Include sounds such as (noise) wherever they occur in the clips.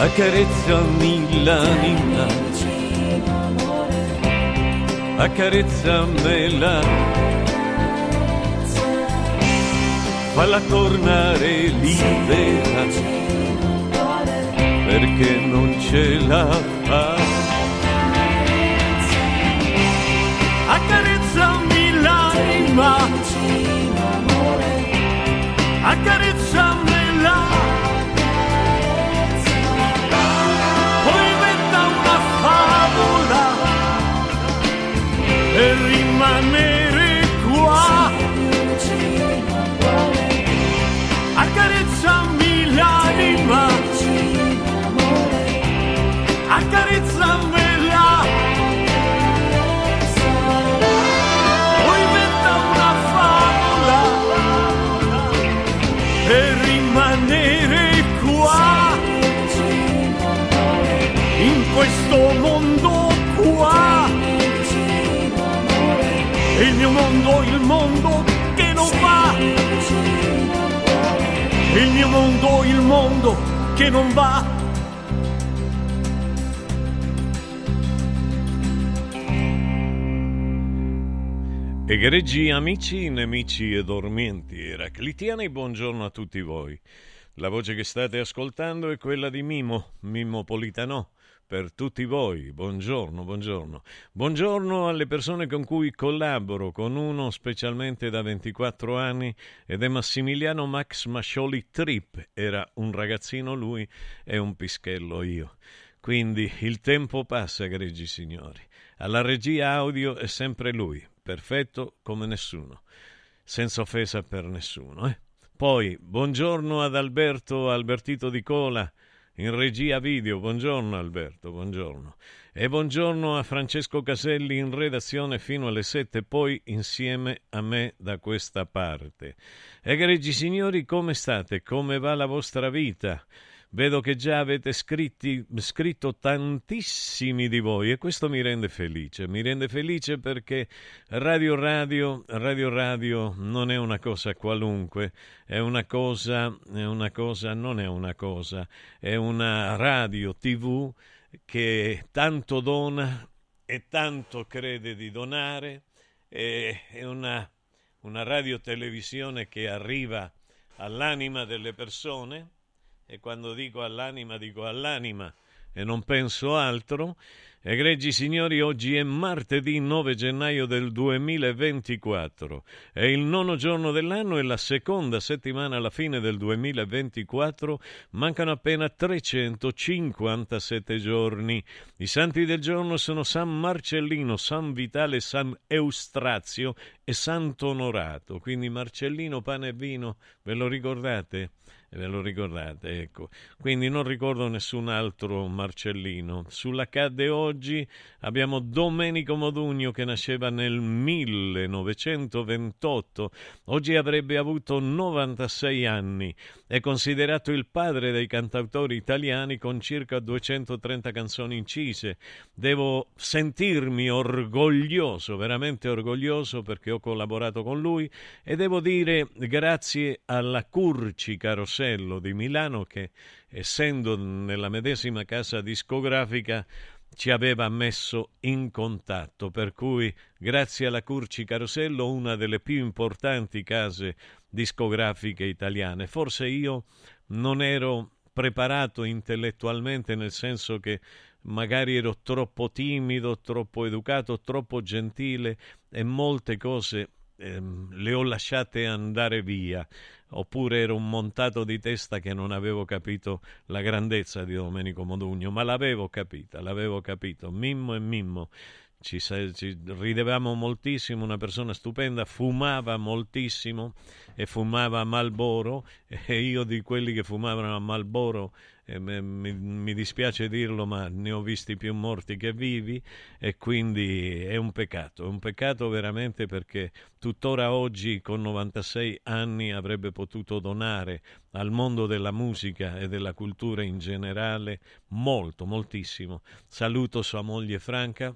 Accarezzami l'anima, accarezzamela, falla tornare libera perché non ce la fa. Accarezzami l'anima, accarezzamela. Per rimanere che non va. Egregi amici, nemici e dormienti eraclitiani, buongiorno a tutti voi. La voce che state ascoltando è quella di Mimo, Mimo Politano. Per tutti voi, buongiorno, buongiorno. Buongiorno alle persone con cui collaboro, con uno specialmente da 24 anni ed è Massimiliano Max Mascioli Trip. Era un ragazzino lui e un pischello io. Quindi il tempo passa, egregi signori. Alla regia audio è sempre lui, perfetto come nessuno, senza offesa per nessuno. Eh? Poi, buongiorno ad Alberto Albertito Di Cola in regia video. Buongiorno Alberto, buongiorno. E buongiorno a Francesco Caselli in redazione fino alle 7, poi insieme a me da questa parte. Egregi signori, come state? Come va la vostra vita? Vedo che già avete scritti, scritto tantissimi di voi e questo mi rende felice. Mi rende felice perché Radio Radio, Radio Radio non è una cosa qualunque, è una cosa, è una cosa, non è una cosa, è una radio TV che tanto dona e tanto crede di donare, è una, una radio televisione che arriva all'anima delle persone e quando dico all'anima dico all'anima e non penso altro. Egregi signori, oggi è martedì 9 gennaio del 2024. È il nono giorno dell'anno e la seconda settimana alla fine del 2024. Mancano appena 357 giorni. I santi del giorno sono San Marcellino, San Vitale, San Eustrazio e Santo Onorato. Quindi Marcellino, pane e vino, ve lo ricordate? Ve lo ricordate, ecco. Quindi non ricordo nessun altro Marcellino. Sull'accadde oggi abbiamo Domenico Modugno che nasceva nel 1928, oggi avrebbe avuto 96 anni, è considerato il padre dei cantautori italiani con circa 230 canzoni incise. Devo sentirmi orgoglioso, veramente orgoglioso perché ho collaborato con lui e devo dire grazie alla Curci Carosello Marcello di Milano che, essendo nella medesima casa discografica, ci aveva messo in contatto, per cui grazie alla Curci Carosello, una delle più importanti case discografiche italiane. Forse io non ero preparato intellettualmente nel senso che magari ero troppo timido, troppo educato, troppo gentile e molte cose ehm, le ho lasciate andare via oppure ero un montato di testa che non avevo capito la grandezza di Domenico Modugno, ma l'avevo capita, l'avevo capito. Mimmo e Mimmo. Ci, ci, ridevamo moltissimo, una persona stupenda, fumava moltissimo e fumava a Malboro e io di quelli che fumavano a Malboro eh, mi, mi, dispiace dirlo, ma ne ho visti più morti che vivi e quindi è un peccato, è un peccato veramente perché tuttora oggi con 96 anni avrebbe potuto donare al mondo della musica e della cultura in generale molto, moltissimo. Saluto sua moglie Franca,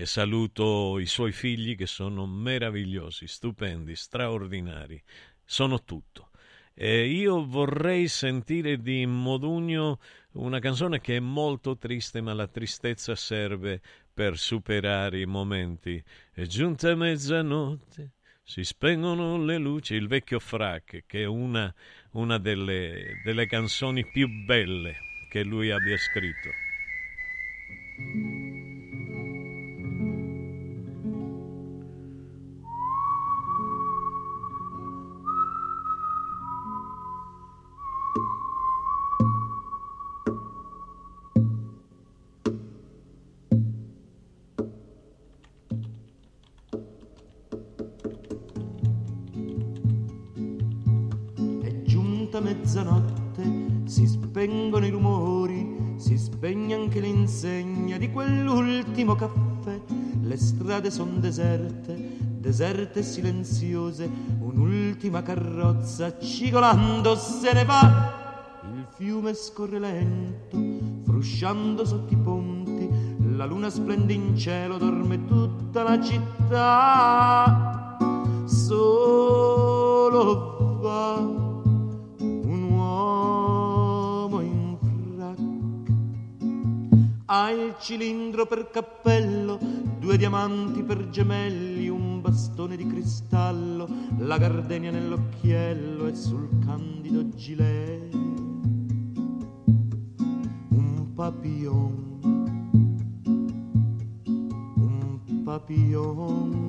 e saluto i suoi figli che sono meravigliosi, stupendi, straordinari. Sono tutto. E io vorrei sentire di Modugno una canzone che è molto triste, ma la tristezza serve per superare i momenti. È giunta mezzanotte, si spengono le luci, il vecchio frac, che è una, una delle, delle canzoni più belle che lui abbia scritto. Mezzanotte si spengono i rumori, si spegne anche l'insegna di quell'ultimo caffè. Le strade son deserte, deserte e silenziose, un'ultima carrozza cigolando se ne va. Il fiume scorre lento, frusciando sotto i ponti, la luna splende in cielo, dorme tutta la città. Solo va Ha il cilindro per cappello, due diamanti per gemelli, un bastone di cristallo, la gardenia nell'occhiello e sul candido gilet. Un papillon, un papillon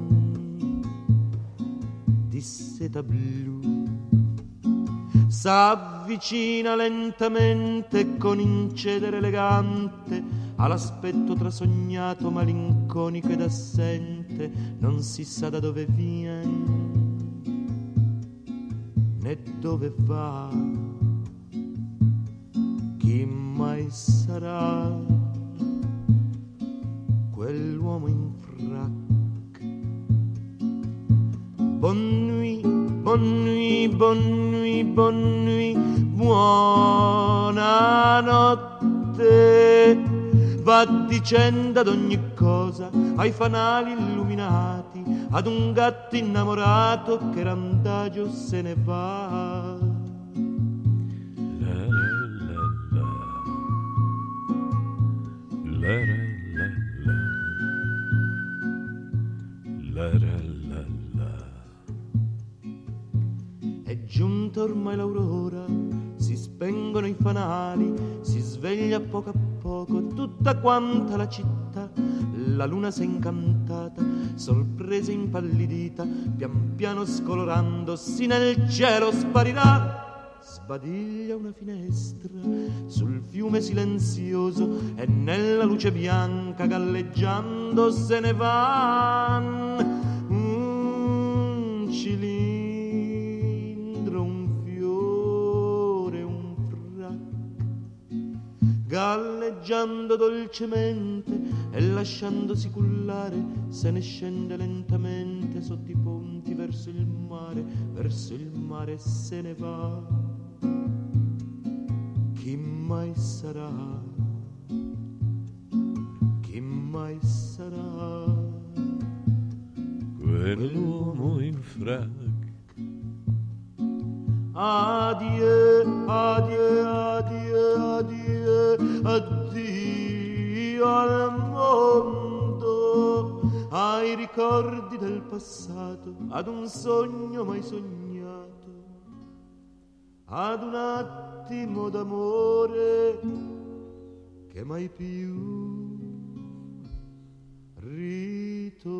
di seta blu s'avvicina lentamente con incedere elegante all'aspetto trasognato, malinconico ed assente, non si sa da dove viene, né dove va. Chi mai sarà quell'uomo in frac? Bonne nuit, bonne nuit, bonne nuit, bonne nuit, buonanotte va dicendo ad ogni cosa, ai fanali illuminati, ad un gatto innamorato che randagio se ne va. La, la, la. la La, È giunta ormai l'aurora, si spengono i fanali, si sveglia poco a poco tutta quanta la città. La luna s'è incantata, sorpresa impallidita, pian piano scolorandosi nel cielo sparirà. Sbadiglia una finestra sul fiume silenzioso e nella luce bianca galleggiando se ne van. Galleggiando dolcemente e lasciandosi cullare se ne scende lentamente sotto i ponti verso il mare, verso il mare se ne va. Chi mai sarà? Chi mai sarà? quell'uomo in frac Addio, addio, addio, addio, addio al mondo, ai ricordi del passato, ad un sogno mai sognato, ad un attimo d'amore che mai più ritornerà.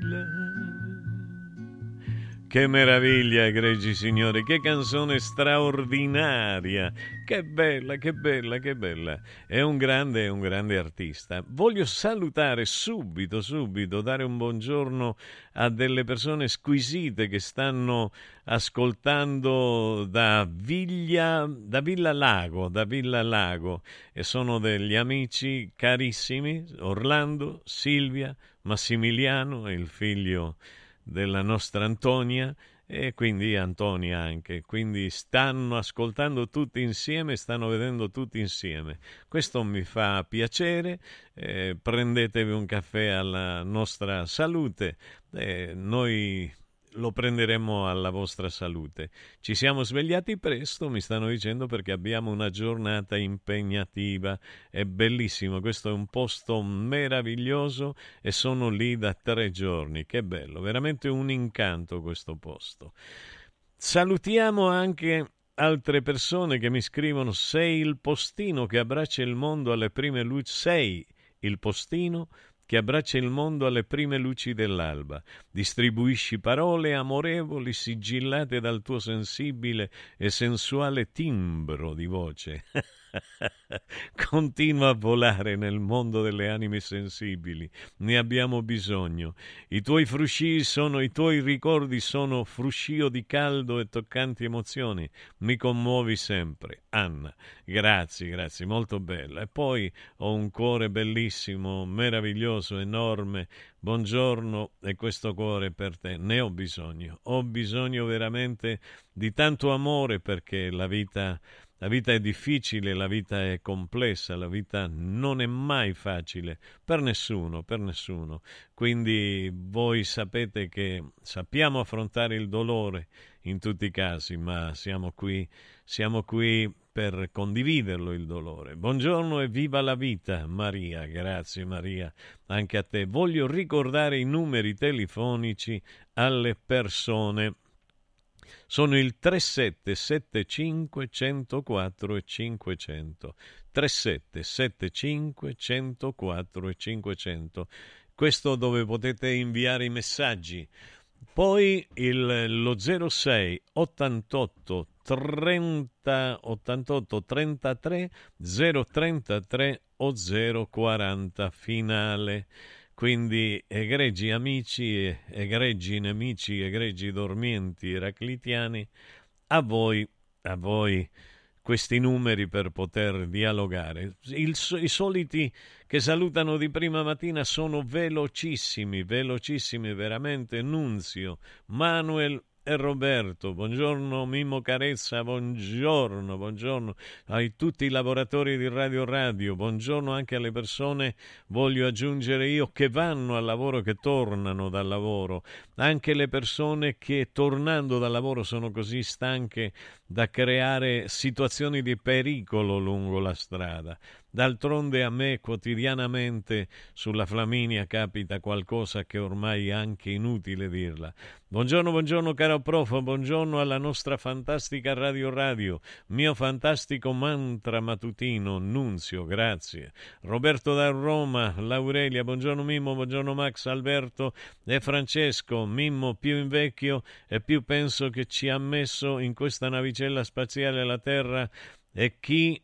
Che meraviglia, egregi signori, che canzone straordinaria, che bella, che bella, che bella. È un grande, un grande artista. Voglio salutare subito, subito, dare un buongiorno a delle persone squisite che stanno ascoltando da Viglia, da Villa Lago, da Villa Lago e sono degli amici carissimi, Orlando, Silvia, Massimiliano e il figlio della nostra Antonia e quindi Antonia anche. Quindi stanno ascoltando tutti insieme, stanno vedendo tutti insieme. Questo mi fa piacere. Eh, prendetevi un caffè alla nostra salute. Eh, noi lo prenderemo alla vostra salute. Ci siamo svegliati presto, mi stanno dicendo, perché abbiamo una giornata impegnativa. È bellissimo, questo è un posto meraviglioso e sono lì da tre giorni. Che bello, veramente un incanto questo posto. Salutiamo anche altre persone che mi scrivono: Sei il postino che abbraccia il mondo alle prime luci. Sei il postino che abbraccia il mondo alle prime luci dell'alba. Distribuisci parole amorevoli sigillate dal tuo sensibile e sensuale timbro di voce. (laughs) (laughs) Continua a volare nel mondo delle anime sensibili, ne abbiamo bisogno. I tuoi frusci sono, i tuoi ricordi sono fruscio di caldo e toccanti emozioni. Mi commuovi sempre. Anna, grazie, grazie, molto bella. E poi ho un cuore bellissimo, meraviglioso, enorme. Buongiorno e questo cuore per te. Ne ho bisogno. Ho bisogno veramente di tanto amore perché la vita la vita è difficile, la vita è complessa, la vita non è mai facile per nessuno, per nessuno. Quindi voi sapete che sappiamo affrontare il dolore in tutti i casi, ma siamo qui, siamo qui per condividerlo il dolore. Buongiorno e viva la vita, Maria. Grazie Maria, anche a te. Voglio ricordare i numeri telefonici alle persone sono il 3775 104 e 500. 3775 104 e 500. Questo dove potete inviare i messaggi Poi il, lo 06 88 30 88 33 033 o 040 finale. Quindi egregi amici, egregi nemici, egregi dormienti eraclitiani, a voi, a voi questi numeri per poter dialogare. Il, I soliti che salutano di prima mattina sono velocissimi, velocissimi veramente. Nunzio, Manuel e Roberto, buongiorno Mimmo Carezza, buongiorno, buongiorno a tutti i lavoratori di Radio Radio, buongiorno anche alle persone, voglio aggiungere io, che vanno al lavoro, che tornano dal lavoro, anche le persone che tornando dal lavoro sono così stanche da creare situazioni di pericolo lungo la strada. D'altronde a me quotidianamente sulla Flaminia capita qualcosa che ormai è anche inutile dirla. Buongiorno, buongiorno caro prof, buongiorno alla nostra fantastica Radio Radio, mio fantastico mantra mattutino, Nunzio, grazie. Roberto da Roma, Laurelia, buongiorno Mimmo, buongiorno Max, Alberto e Francesco, Mimmo più invecchio e più penso che ci ha messo in questa navicella spaziale la Terra e chi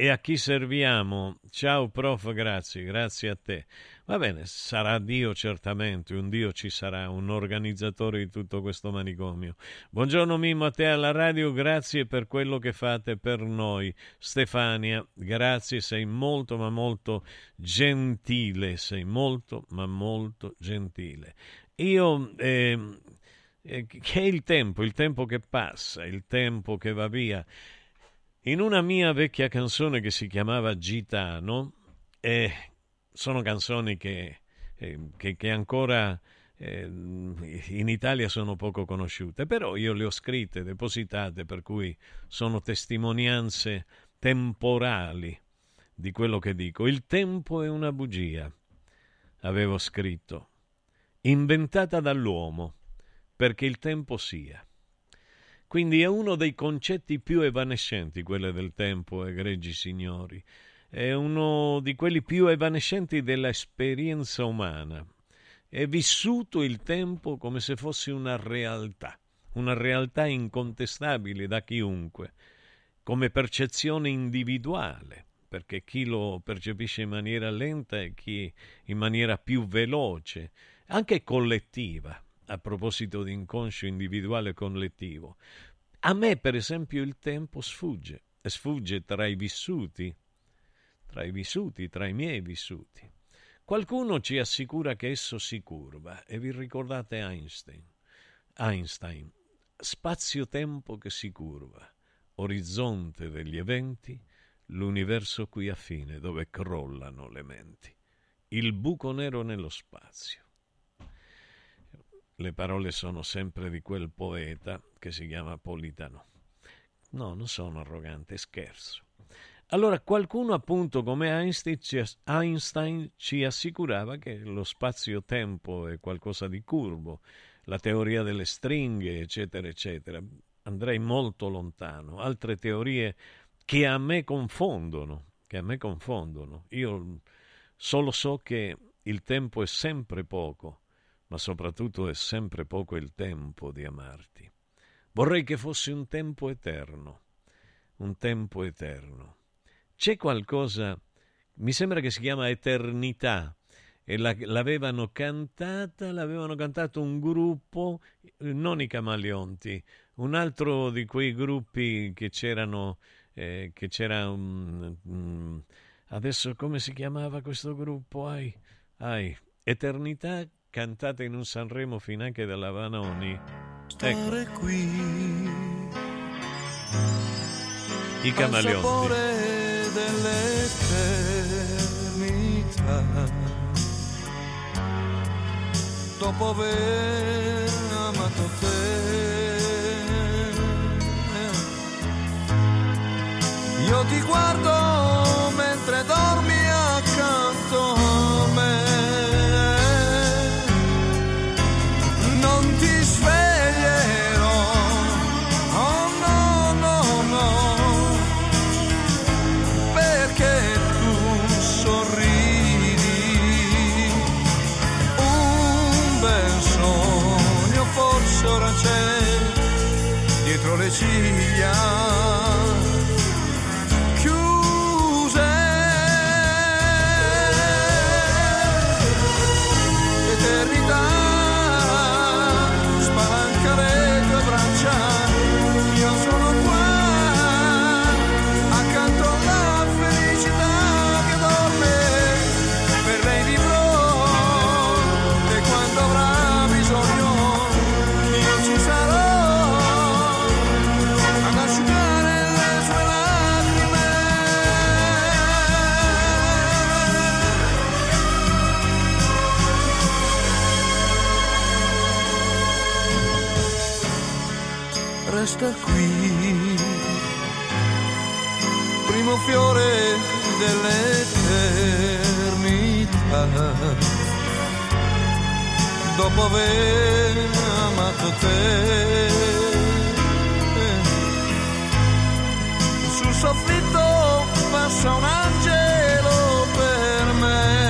e a chi serviamo? Ciao prof, grazie, grazie a te. Va bene, sarà Dio certamente, un Dio ci sarà, un organizzatore di tutto questo manicomio. Buongiorno Mimmo a te alla radio, grazie per quello che fate per noi. Stefania, grazie, sei molto ma molto gentile, sei molto ma molto gentile. Io... Eh, eh, che è il tempo, il tempo che passa, il tempo che va via. In una mia vecchia canzone che si chiamava Gitano, eh, sono canzoni che, eh, che, che ancora eh, in Italia sono poco conosciute, però io le ho scritte, depositate, per cui sono testimonianze temporali di quello che dico. Il tempo è una bugia, avevo scritto, inventata dall'uomo perché il tempo sia. Quindi è uno dei concetti più evanescenti, quello del tempo, egregi signori. È uno di quelli più evanescenti dell'esperienza umana. È vissuto il tempo come se fosse una realtà, una realtà incontestabile da chiunque, come percezione individuale, perché chi lo percepisce in maniera lenta e chi in maniera più veloce, anche collettiva a proposito di inconscio individuale collettivo. A me, per esempio, il tempo sfugge, e sfugge tra i vissuti, tra i vissuti, tra i miei vissuti. Qualcuno ci assicura che esso si curva, e vi ricordate Einstein. Einstein, spazio-tempo che si curva, orizzonte degli eventi, l'universo qui a fine, dove crollano le menti, il buco nero nello spazio. Le parole sono sempre di quel poeta che si chiama Politano. No, non sono arrogante, scherzo. Allora qualcuno appunto come Einstein ci, assicurava che lo spazio-tempo è qualcosa di curvo, la teoria delle stringhe, eccetera, eccetera. Andrei molto lontano. Altre teorie che a me confondono, che a me confondono. Io solo so che il tempo è sempre poco ma soprattutto è sempre poco il tempo di amarti. Vorrei che fosse un tempo eterno, un tempo eterno. C'è qualcosa, mi sembra che si chiama eternità, e la, l'avevano cantata, l'avevano cantato un gruppo, non i Camaleonti, un altro di quei gruppi che c'erano, eh, che c'era un, um, adesso come si chiamava questo gruppo? Ai, ai, Eternità cantata in un Sanremo finanche dalla Vanoni. Ecco. qui. I camaleonti. dell'eternità. Dopo aver amato te. Io ti guardo Dopo aver amato te. Sul soffitto passa un angelo per me.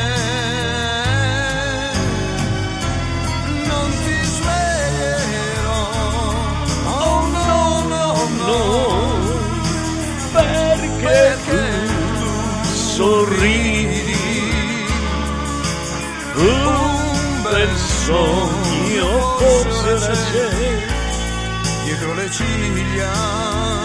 sorridi, bel sogno forse c'è dietro le ciglia.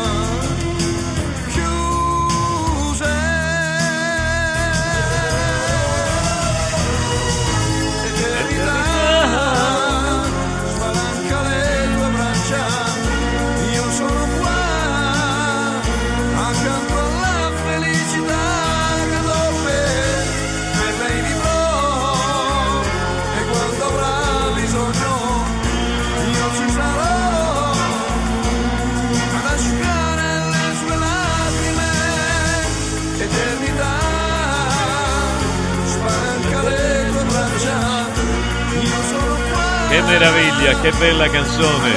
Meraviglia, che bella canzone.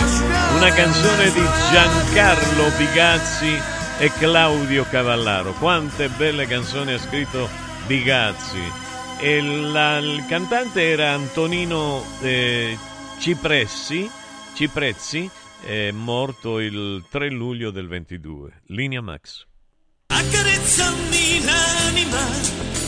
Una canzone di Giancarlo Bigazzi e Claudio Cavallaro. Quante belle canzoni ha scritto Bigazzi. E la, il cantante era Antonino eh, Cipressi, Ciprezzi, è morto il 3 luglio del 22. Linea Max. Accarezzami l'anima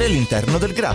all'interno del GRA.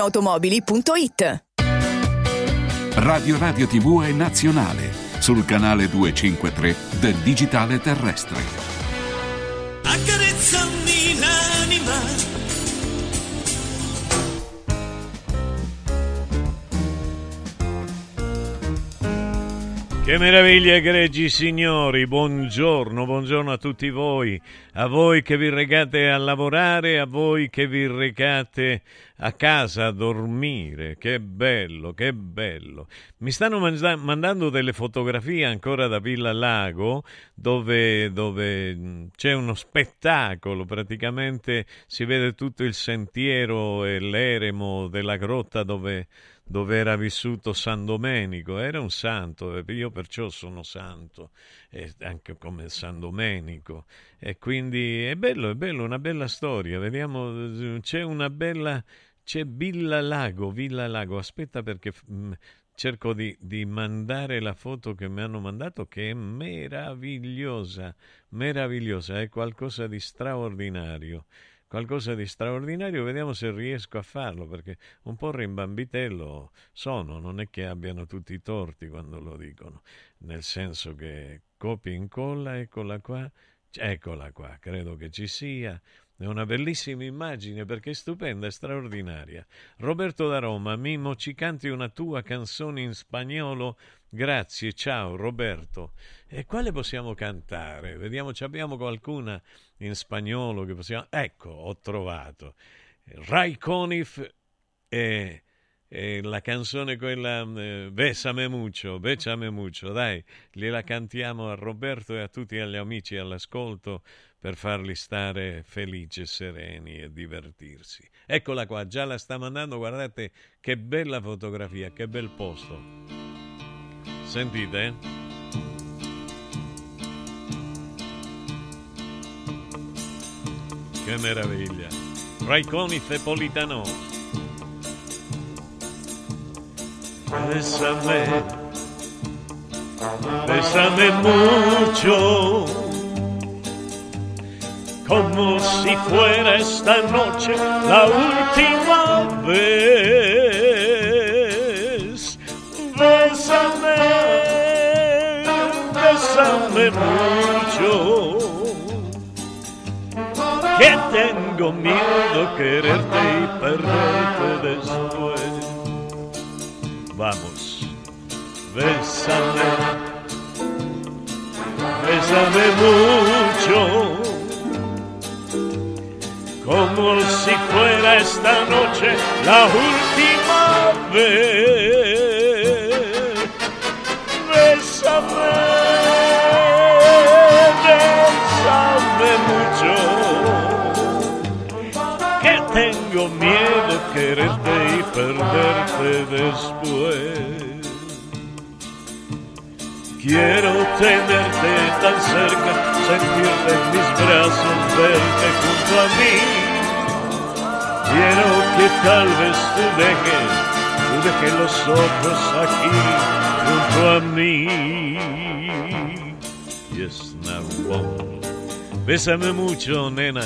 ValentinoAutomobili.it Radio Radio TV è nazionale sul canale 253 del digitale terrestre. Che meraviglia, egregi signori, buongiorno, buongiorno a tutti voi, a voi che vi recate a lavorare, a voi che vi recate a casa a dormire, che bello, che bello. Mi stanno mandando delle fotografie ancora da Villa Lago dove, dove c'è uno spettacolo, praticamente si vede tutto il sentiero e l'eremo della grotta dove dove era vissuto San Domenico, era un santo, io perciò sono santo, anche come San Domenico, e quindi è bello, è bello, una bella storia, vediamo, c'è una bella, c'è Villa Lago, Villa Lago, aspetta perché mh, mm, cerco di, di, mandare la foto che mi hanno mandato che è meravigliosa, meravigliosa, è qualcosa di straordinario qualcosa di straordinario, vediamo se riesco a farlo, perché un po' rimbambitello sono, non è che abbiano tutti i torti quando lo dicono, nel senso che copia e incolla, eccola qua, eccola qua, credo che ci sia. È una bellissima immagine perché è stupenda, è straordinaria. Roberto da Roma, Mimo, ci canti una tua canzone in spagnolo? Grazie, ciao Roberto. E quale possiamo cantare? Vediamo, abbiamo qualcuna in spagnolo che possiamo... Ecco, ho trovato. Rai Conif e, e la canzone quella eh, Besame mucho, Besame mucho, dai, gliela cantiamo a Roberto e a tutti gli amici all'ascolto per farli stare felici, sereni e divertirsi. Eccola qua, già la sta mandando, guardate che bella fotografia, che bel posto. Sentite? Che meraviglia! Raiconi Fepolitano. Bésame, bésame mucho, como si fuera esta noche la última vez. Bésame mucho que tengo miedo quererte y perderte después. Vamos, bésame, bésame mucho, como si fuera esta noche la última vez. Quererte y perderte después. Quiero tenerte tan cerca, sentirte en mis brazos, verte junto a mí. Quiero que tal vez tú dejes, tú dejes los ojos aquí junto a mí. Yes, now, Bésame mucho, nena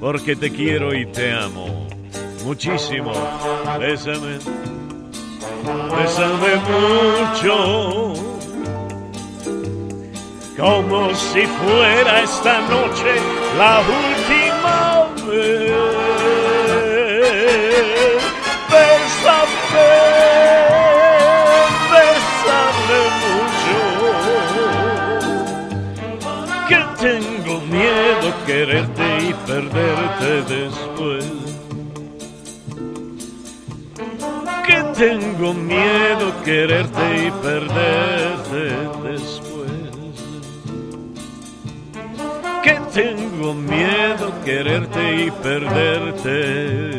porque te quiero y te amo muchísimo. Bésame, bésame mucho, como si fuera esta noche la última vez. Bésame, bésame mucho, que tengo miedo quererte y perderte después. Tengo miedo quererte y perderte después. Que tengo miedo quererte y perderte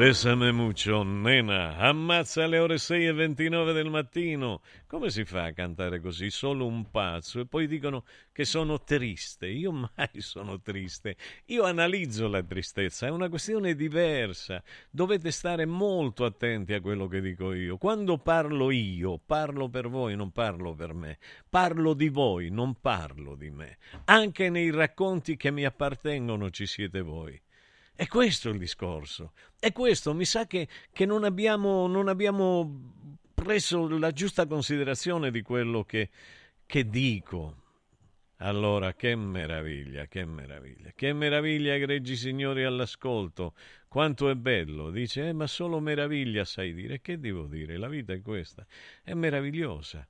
Bésame mucho, nena. Ammazza alle ore 6 e 29 del mattino. Come si fa a cantare così? Solo un pazzo. E poi dicono che sono triste. Io mai (laughs) sono triste. Io analizzo la tristezza. È una questione diversa. Dovete stare molto attenti a quello che dico io. Quando parlo io, parlo per voi, non parlo per me. Parlo di voi, non parlo di me. Anche nei racconti che mi appartengono ci siete voi. È questo il discorso. È questo. Mi sa che, che non, abbiamo, non, abbiamo, preso la giusta considerazione di quello che, che dico. Allora, che meraviglia, che meraviglia, che meraviglia, egregi signori all'ascolto. Quanto è bello. Dice, eh, ma solo meraviglia sai dire. Che devo dire? La vita è questa. È meravigliosa.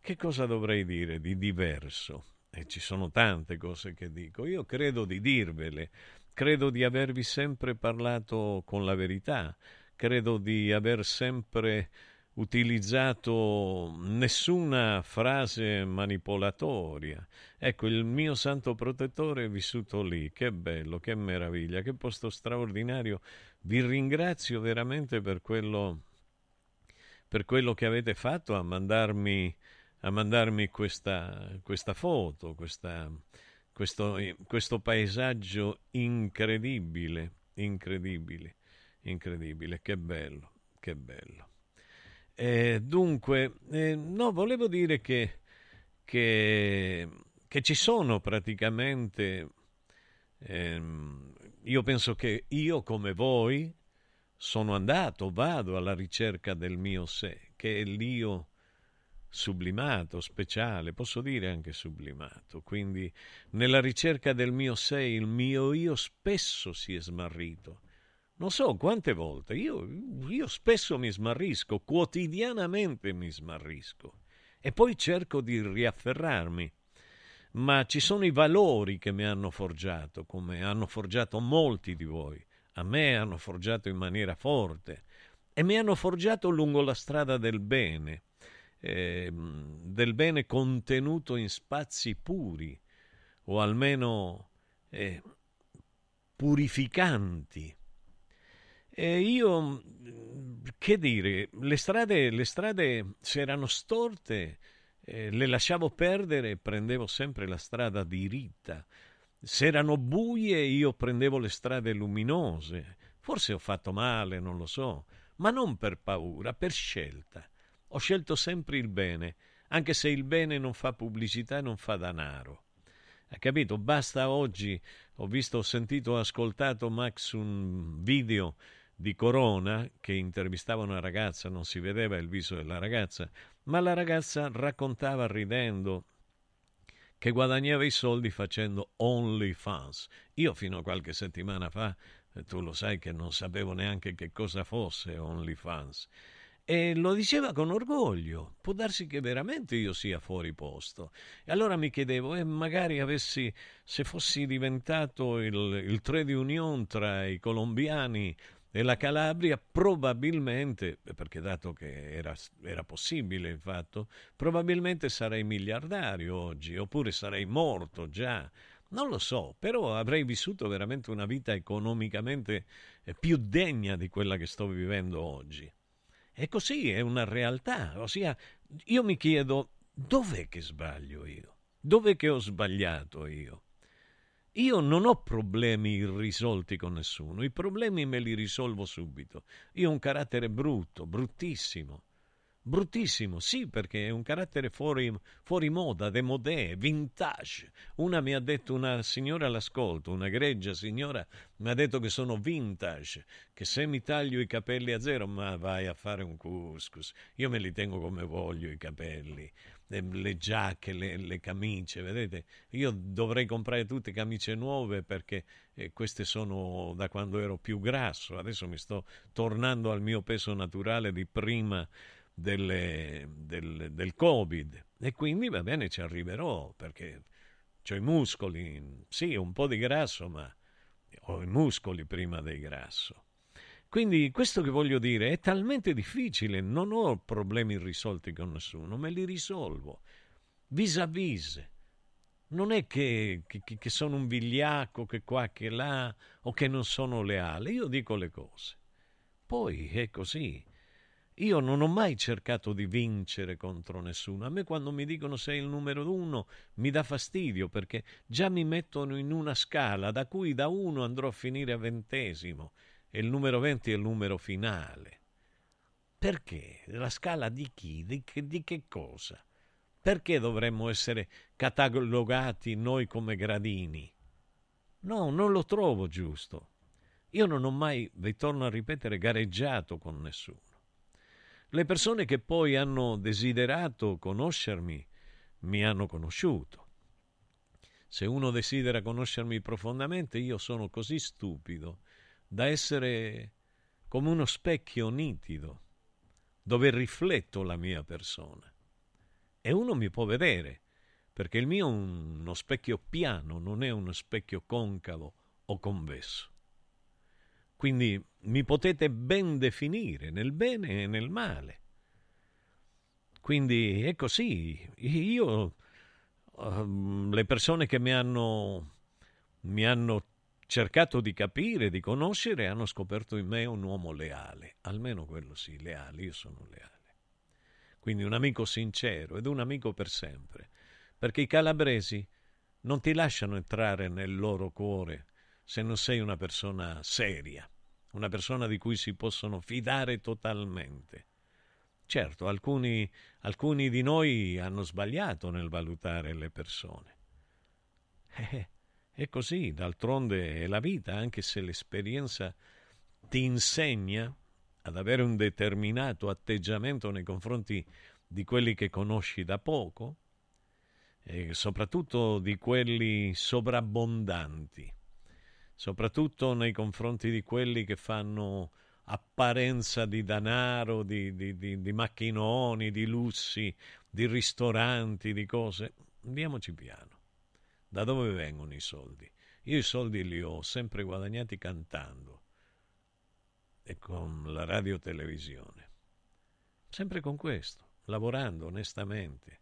Che cosa dovrei dire di diverso? E ci sono tante cose che dico. Io credo di dirvele Credo di avervi sempre parlato con la verità, credo di aver sempre utilizzato nessuna frase manipolatoria. Ecco, il mio santo protettore è vissuto lì. Che bello, che meraviglia, che posto straordinario. Vi ringrazio veramente per quello, per quello che avete fatto a mandarmi, a mandarmi questa, questa foto, questa, questo, questo paesaggio incredibile, incredibile, incredibile, che bello, che bello. Eh, dunque, eh, no, volevo dire che, che, che ci sono praticamente, ehm, io penso che io come voi sono andato, vado alla ricerca del mio sé, che è l'io sublimato, speciale, posso dire anche sublimato. Quindi nella ricerca del mio sé, il mio io spesso si è smarrito. Non so quante volte, io, io spesso mi smarrisco, quotidianamente mi smarrisco e poi cerco di riafferrarmi. Ma ci sono i valori che mi hanno forgiato, come hanno forgiato molti di voi. A me hanno forgiato in maniera forte e mi hanno forgiato lungo la strada del bene eh, del bene contenuto in spazi puri o almeno eh, purificanti. E io, che dire, le strade, le strade se erano storte, eh, le lasciavo perdere e prendevo sempre la strada diritta. Se erano buie, io prendevo le strade luminose. Forse ho fatto male, non lo so, ma non per paura, per scelta. Ho scelto sempre il bene, anche se il bene non fa pubblicità e non fa danaro. Ha capito? Basta oggi, ho visto, ho sentito, ho ascoltato Max un video di Corona che intervistava una ragazza, non si vedeva il viso della ragazza, ma la ragazza raccontava ridendo che guadagnava i soldi facendo OnlyFans. Io fino a qualche settimana fa, eh, tu lo sai che non sapevo neanche che cosa fosse OnlyFans. E lo diceva con orgoglio. Può darsi che veramente io sia fuori posto. E allora mi chiedevo, eh, magari avessi, se fossi diventato il, il trade union tra i colombiani e la Calabria, probabilmente, perché dato che era, era possibile il fatto, probabilmente sarei miliardario oggi, oppure sarei morto già. Non lo so, però avrei vissuto veramente una vita economicamente eh, più degna di quella che sto vivendo oggi. E così, è una realtà. Ossia, io mi chiedo, dov'è che sbaglio io? Dov'è che ho sbagliato io? Io non ho problemi irrisolti con nessuno, i problemi me li risolvo subito. Io ho un carattere brutto, bruttissimo. Bruttissimo, sì, perché è un carattere fuori, fuori moda, demodè, vintage. Una mi ha detto, una signora all'ascolto, una greggia signora, mi ha detto che sono vintage, che se mi taglio i capelli a zero, ma vai a fare un couscous. Io me li tengo come voglio i capelli, le, le giacche, le, le, camicie, vedete? Io dovrei comprare tutte camicie nuove perché eh, queste sono da quando ero più grasso, adesso mi sto tornando al mio peso naturale di prima delle, del, del Covid e quindi va bene ci arriverò perché ho i muscoli, sì un po' di grasso ma ho i muscoli prima del grasso. Quindi questo che voglio dire è talmente difficile, non ho problemi irrisolti con nessuno, me li risolvo vis a vis. Non è che, che, che sono un vigliacco, che qua, che là, o che non sono leale, io dico le cose. poi è così. Io non ho mai cercato di vincere contro nessuno. A me quando mi dicono sei il numero uno mi dà fastidio perché già mi mettono in una scala da cui da uno andrò a finire a ventesimo e il numero venti è il numero finale. Perché? La scala di chi? Di che, di che cosa? Perché dovremmo essere catalogati noi come gradini? No, non lo trovo giusto. Io non ho mai, vi torno a ripetere, gareggiato con nessuno. Le persone che poi hanno desiderato conoscermi mi hanno conosciuto. Se uno desidera conoscermi profondamente, io sono così stupido da essere come uno specchio nitido, dove rifletto la mia persona. E uno mi può vedere, perché il mio è uno specchio piano, non è uno specchio concavo o convesso. Quindi mi potete ben definire nel bene e nel male. Quindi è così. Io, uh, le persone che mi hanno, mi hanno cercato di capire, di conoscere, hanno scoperto in me un uomo leale. Almeno quello sì, leale. Io sono leale. Quindi un amico sincero ed un amico per sempre. Perché i calabresi non ti lasciano entrare nel loro cuore se non sei una persona seria una persona di cui si possono fidare totalmente. Certo, alcuni, alcuni di noi hanno sbagliato nel valutare le persone. Eh, è così, d'altronde è la vita, anche se l'esperienza ti insegna ad avere un determinato atteggiamento nei confronti di quelli che conosci da poco e soprattutto di quelli sovrabbondanti soprattutto nei confronti di quelli che fanno apparenza di denaro, di, di, di, di macchinoni, di lussi, di ristoranti, di cose. Andiamoci piano. Da dove vengono i soldi? Io i soldi li ho sempre guadagnati cantando e con la radio televisione. Sempre con questo, lavorando onestamente.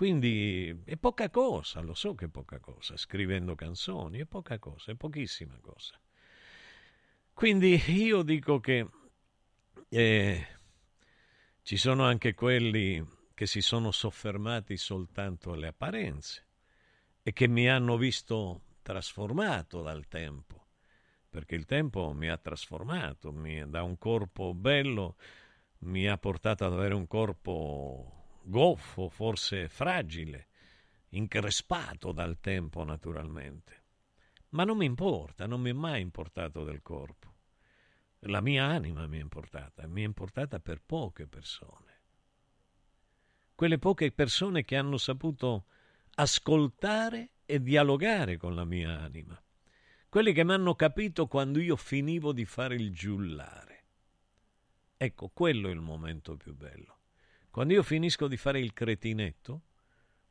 Quindi è poca cosa, lo so che è poca cosa, scrivendo canzoni, è poca cosa, è pochissima cosa. Quindi io dico che eh, ci sono anche quelli che si sono soffermati soltanto alle apparenze e che mi hanno visto trasformato dal tempo, perché il tempo mi ha trasformato, mi, da un corpo bello mi ha portato ad avere un corpo goffo, forse fragile, increspato dal tempo naturalmente. Ma non mi importa, non mi è mai importato del corpo. La mia anima mi è importata, mi è importata per poche persone. Quelle poche persone che hanno saputo ascoltare e dialogare con la mia anima. Quelli che mi hanno capito quando io finivo di fare il giullare. Ecco, quello è il momento più bello. Quando io finisco di fare il cretinetto,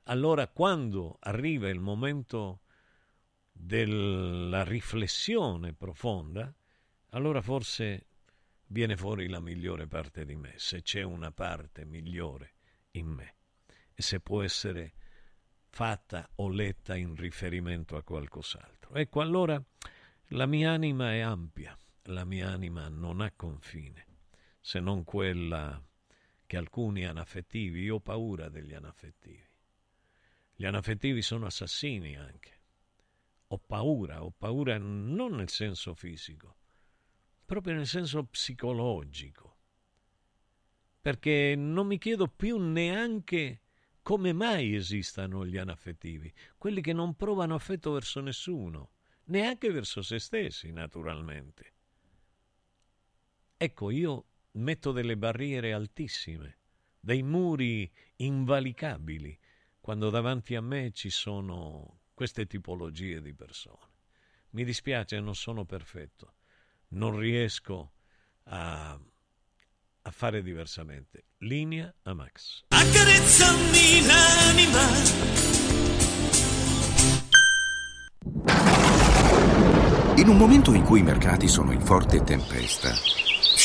allora quando arriva il momento della riflessione profonda, allora forse viene fuori la migliore parte di me, se c'è una parte migliore in me e se può essere fatta o letta in riferimento a qualcos'altro. Ecco, allora la mia anima è ampia, la mia anima non ha confine, se non quella che alcuni anaffettivi, io ho paura degli anaffettivi. Gli anaffettivi sono assassini anche. Ho paura, ho paura non nel senso fisico, proprio nel senso psicologico. Perché non mi chiedo più neanche come mai esistano gli anaffettivi, quelli che non provano affetto verso nessuno, neanche verso se stessi, naturalmente. Ecco, io metto delle barriere altissime, dei muri invalicabili, quando davanti a me ci sono queste tipologie di persone. Mi dispiace, non sono perfetto, non riesco a, a fare diversamente. Linea a Max. Accarezzami l'anima. In un momento in cui i mercati sono in forte tempesta,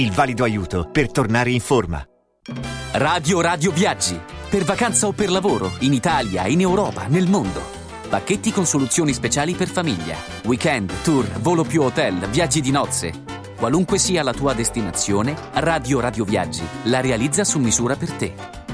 il valido aiuto per tornare in forma. Radio Radio Viaggi. Per vacanza o per lavoro, in Italia, in Europa, nel mondo. Pacchetti con soluzioni speciali per famiglia. Weekend, tour, volo più hotel, viaggi di nozze. Qualunque sia la tua destinazione, Radio Radio Viaggi la realizza su misura per te.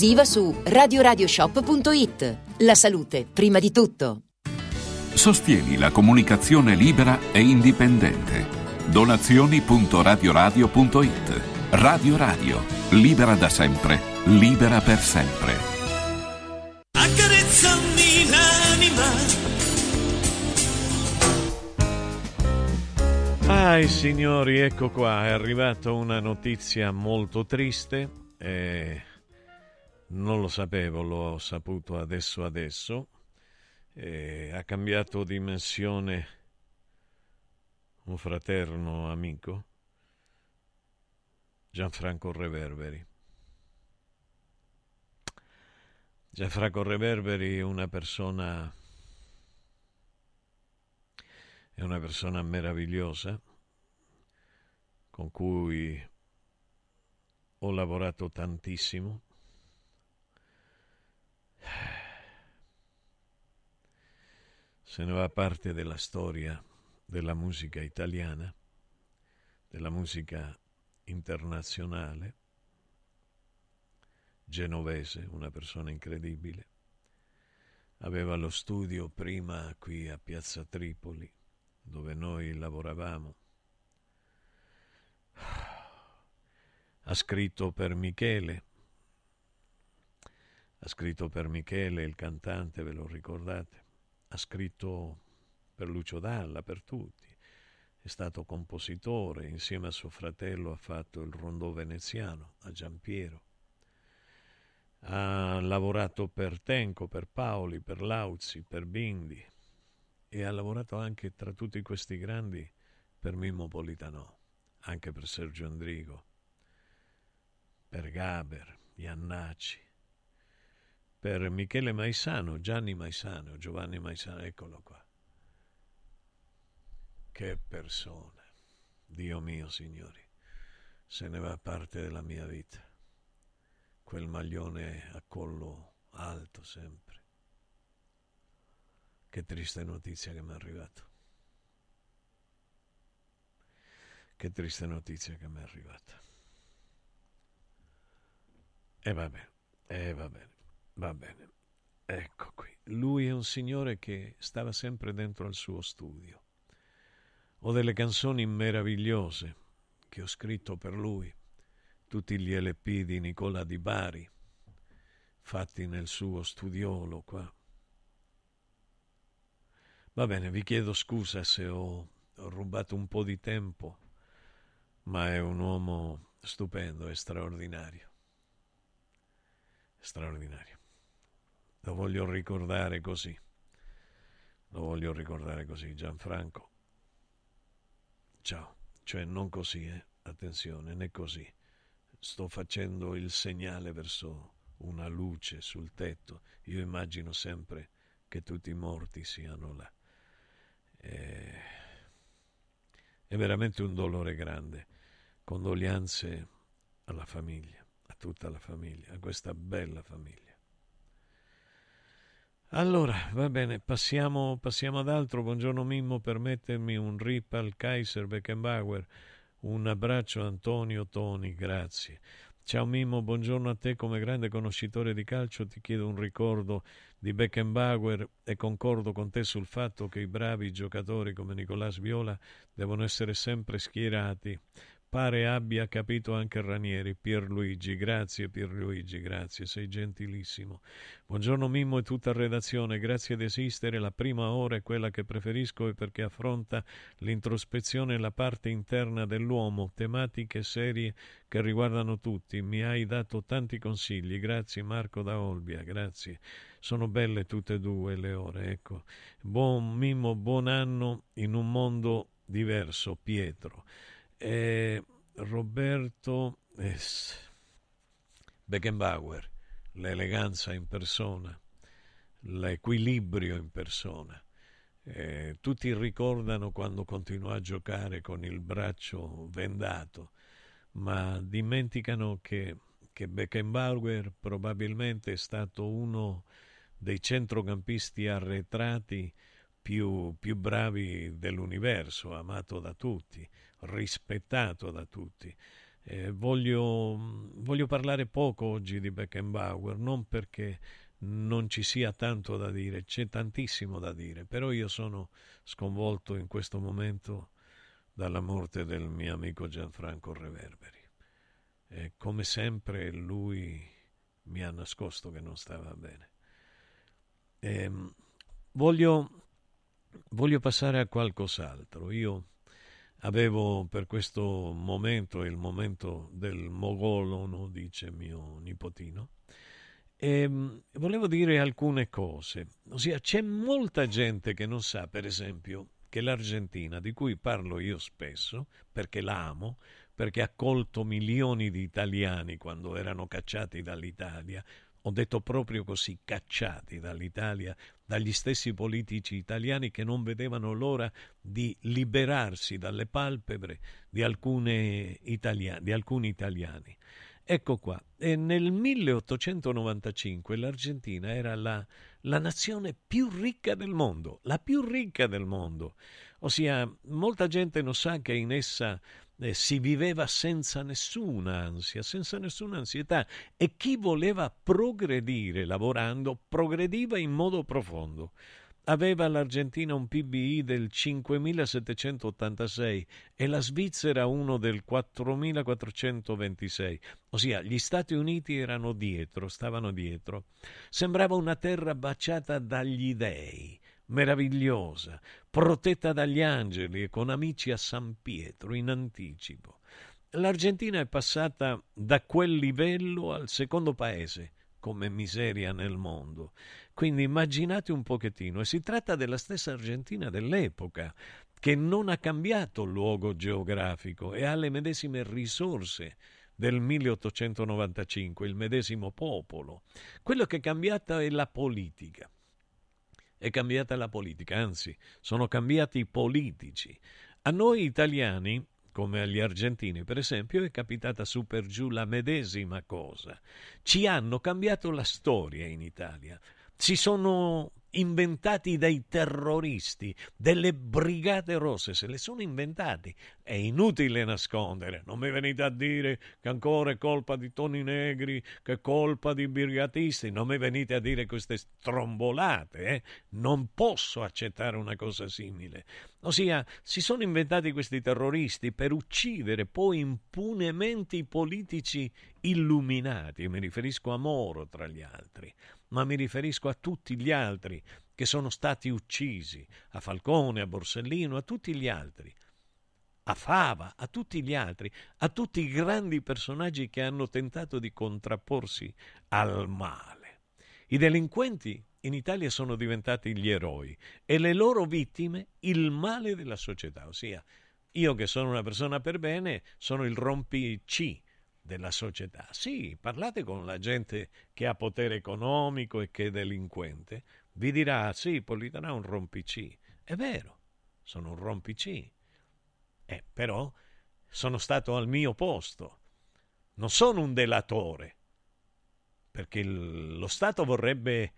esclusiva su radioradioshop.it. La salute, prima di tutto. Sostieni la comunicazione libera e indipendente. Donazioni.radioradio.it. Radio Radio, libera da sempre, libera per sempre. Accarezzami l'anima. Ai signori, ecco qua, è arrivata una notizia molto triste. Eh, non lo sapevo, l'ho saputo adesso adesso. Eh, ha cambiato dimensione un fraterno amico, Gianfranco Reverberi. Gianfranco Reverberi è una persona è una persona meravigliosa con cui ho lavorato tantissimo se ne va parte della storia della musica italiana, della musica internazionale, genovese, una persona incredibile. Aveva lo studio prima qui a Piazza Tripoli, dove noi lavoravamo. Ha scritto per Michele, ha scritto per Michele, il cantante, ve lo ricordate? Ha scritto per Lucio Dalla, per tutti. È stato compositore, insieme a suo fratello ha fatto il rondò veneziano a Giampiero. Ha lavorato per Tenco, per Paoli, per Lauzi, per Bindi e ha lavorato anche tra tutti questi grandi per Mimmo Politano, anche per Sergio Andrigo, per Gaber, Iannacci, per Michele Maisano, Gianni Maisano, Giovanni Maisano, eccolo qua. Che persona, Dio mio, signori, se ne va parte della mia vita. Quel maglione a collo alto sempre. Che triste notizia che mi è arrivata. Che triste notizia che mi è arrivata. E va bene, e va bene, va bene. Ecco qui. Lui è un signore che stava sempre dentro al suo studio. Ho delle canzoni meravigliose che ho scritto per lui, tutti gli LP di Nicola Di Bari, fatti nel suo studiolo qua. Va bene, vi chiedo scusa se ho, rubato un po' di tempo, ma è un uomo stupendo e straordinario straordinario. Lo voglio ricordare così. Lo voglio ricordare così, Gianfranco. Ciao, cioè non così, eh? attenzione, né così. Sto facendo il segnale verso una luce sul tetto. Io immagino sempre che tutti i morti siano là. E... È veramente un dolore grande. Condoglianze alla famiglia tutta la famiglia, a questa bella famiglia. Allora, va bene, passiamo, passiamo ad altro. Buongiorno Mimmo, permettermi un rip al Kaiser Beckenbauer. Un abbraccio Antonio Toni, grazie. Ciao Mimmo, buongiorno a te come grande conoscitore di calcio, ti chiedo un ricordo di Beckenbauer e concordo con te sul fatto che i bravi giocatori come Nicolás Viola devono essere sempre schierati Pare abbia capito anche Ranieri. Pierluigi, grazie Pierluigi, grazie, sei gentilissimo. Buongiorno Mimmo e tutta redazione, grazie ad esistere. La prima ora è quella che preferisco e perché affronta l'introspezione e la parte interna dell'uomo, tematiche serie che riguardano tutti. Mi hai dato tanti consigli, grazie Marco da Olbia, grazie. Sono belle tutte e due le ore, ecco. Buon Mimmo, buon anno in un mondo diverso, Pietro è Roberto S. Beckenbauer, l'eleganza in persona, l'equilibrio in persona. Eh, tutti ricordano quando continuò a giocare con il braccio vendato, ma dimenticano che, che Beckenbauer probabilmente è stato uno dei centrocampisti arretrati più, più bravi dell'universo, amato da tutti rispettato da tutti. Eh, voglio, voglio, parlare poco oggi di Beckenbauer, non perché non ci sia tanto da dire, c'è tantissimo da dire, però io sono sconvolto in questo momento dalla morte del mio amico Gianfranco Reverberi. E come sempre lui mi ha nascosto che non stava bene. E, ehm, voglio, voglio passare a qualcos'altro. Io Avevo per questo momento, il momento del mogolono, dice mio nipotino, e ehm, volevo dire alcune cose. Ossia, c'è molta gente che non sa, per esempio, che l'Argentina, di cui parlo io spesso, perché l'amo, perché ha accolto milioni di italiani quando erano cacciati dall'Italia, ho detto proprio così, cacciati dall'Italia, dagli stessi politici italiani che non vedevano l'ora di liberarsi dalle palpebre di, italia- di alcuni italiani. Ecco qua, e nel 1895 l'Argentina era la, la nazione più ricca del mondo, la più ricca del mondo. Ossia, molta gente non sa che in essa eh, si viveva senza nessuna ansia, senza nessuna ansietà e chi voleva progredire lavorando progrediva in modo profondo. Aveva l'Argentina un PBI del 5.786 e la Svizzera uno del 4.426, ossia gli Stati Uniti erano dietro, stavano dietro. Sembrava una terra baciata dagli dèi, meravigliosa, protetta dagli angeli e con amici a San Pietro in anticipo. L'Argentina è passata da quel livello al secondo paese come miseria nel mondo. Quindi immaginate un pochettino, e si tratta della stessa Argentina dell'epoca, che non ha cambiato luogo geografico e ha le medesime risorse del 1895, il medesimo popolo. Quello che è cambiato è la politica. È cambiata la politica, anzi, sono cambiati i politici. A noi italiani come agli argentini, per esempio, è capitata su per giù la medesima cosa. Ci hanno cambiato la storia in Italia. Si sono inventati dai terroristi, delle brigate rosse, se le sono inventati. È inutile nascondere, non mi venite a dire che ancora è colpa di Toni Negri, che è colpa di brigatisti, non mi venite a dire queste strombolate, eh? non posso accettare una cosa simile. Ossia, si sono inventati questi terroristi per uccidere poi impunemente i politici illuminati, mi riferisco a Moro tra gli altri ma mi riferisco a tutti gli altri che sono stati uccisi, a Falcone, a Borsellino, a tutti gli altri, a Fava, a tutti gli altri, a tutti i grandi personaggi che hanno tentato di contrapporsi al male. I delinquenti in Italia sono diventati gli eroi e le loro vittime il male della società, ossia io che sono una persona per bene sono il rompic della società. Sì, parlate con la gente che ha potere economico e che è delinquente, vi dirà sì, Politano è un rompic. È vero, sono un rompic. Eh, però sono stato al mio posto. Non sono un delatore, perché il, lo Stato vorrebbe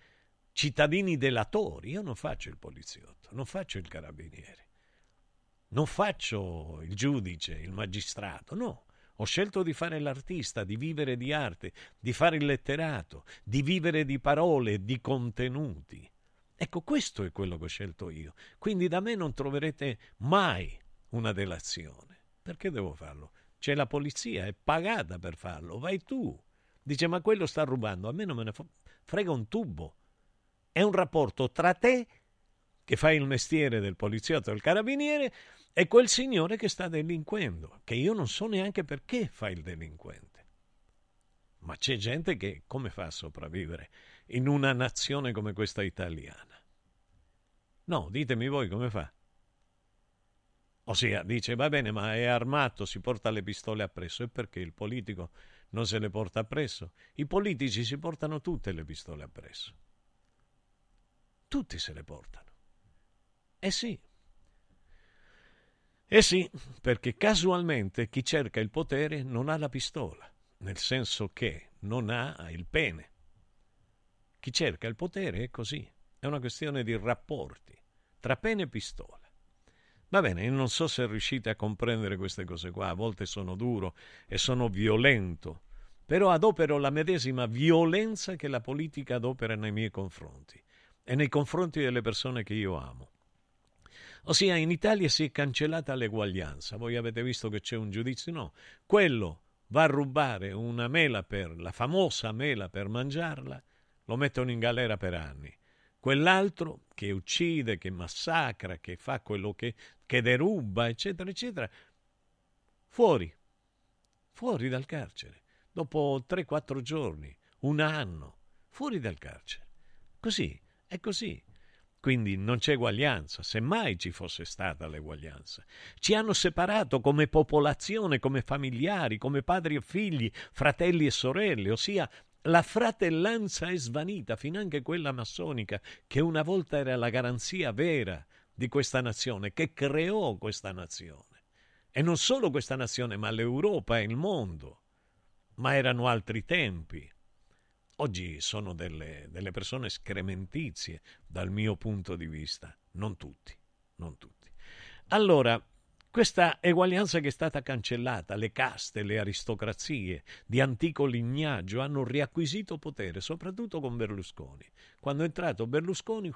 cittadini delatori. Io non faccio il poliziotto, non faccio il carabiniere, non faccio il giudice, il magistrato, no. Ho scelto di fare l'artista, di vivere di arte, di fare il letterato, di vivere di parole, di contenuti. Ecco, questo è quello che ho scelto io. Quindi da me non troverete mai una delazione. Perché devo farlo? C'è la polizia, è pagata per farlo, vai tu. Dice, ma quello sta rubando, a me non me ne frega un tubo. È un rapporto tra te, che fai il mestiere del poliziotto e del carabiniere, è quel signore che sta delinquendo, che io non so neanche perché fa il delinquente. Ma c'è gente che come fa a sopravvivere in una nazione come questa italiana? No, ditemi voi come fa. Ossia, dice, va bene, ma è armato, si porta le pistole appresso. E perché il politico non se le porta appresso? I politici si portano tutte le pistole appresso. Tutti se le portano. Eh sì, eh sì, perché casualmente chi cerca il potere non ha la pistola, nel senso che non ha il pene. Chi cerca il potere è così, è una questione di rapporti tra pene e pistola. Va bene, non so se riuscite a comprendere queste cose qua, a volte sono duro e sono violento, però adopero la medesima violenza che la politica adopera nei miei confronti e nei confronti delle persone che io amo. Ossia, in Italia si è cancellata l'eguaglianza. Voi avete visto che c'è un giudizio? No. Quello va a rubare una mela per la famosa mela per mangiarla, lo mettono in galera per anni. Quell'altro che uccide, che massacra, che fa quello che, che deruba, eccetera, eccetera, fuori, fuori dal carcere, dopo 3-4 giorni, un anno, fuori dal carcere. Così, è così. Quindi non c'è eguaglianza, semmai ci fosse stata l'eguaglianza. Ci hanno separato come popolazione, come familiari, come padri e figli, fratelli e sorelle, ossia la fratellanza è svanita, finanche quella massonica, che una volta era la garanzia vera di questa nazione, che creò questa nazione. E non solo questa nazione, ma l'Europa e il mondo. Ma erano altri tempi. Oggi sono delle, delle persone scrementizie dal mio punto di vista, non tutti, non tutti. Allora, questa eguaglianza che è stata cancellata, le caste, le aristocrazie di antico lignaggio hanno riacquisito potere, soprattutto con Berlusconi. Quando è entrato Berlusconi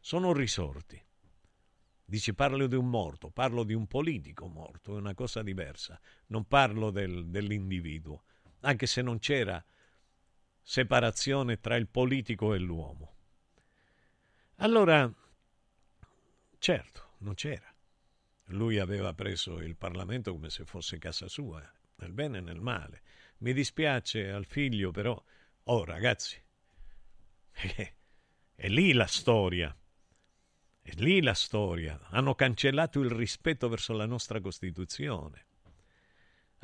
sono risorti. Dici parlo di un morto, parlo di un politico morto, è una cosa diversa, non parlo del, dell'individuo, anche se non c'era separazione tra il politico e l'uomo. Allora, certo, non c'era. Lui aveva preso il Parlamento come se fosse casa sua, nel bene e nel male. Mi dispiace al figlio, però, oh ragazzi, è, (laughs) è lì la storia. È lì la storia. Hanno cancellato il rispetto verso la nostra Costituzione.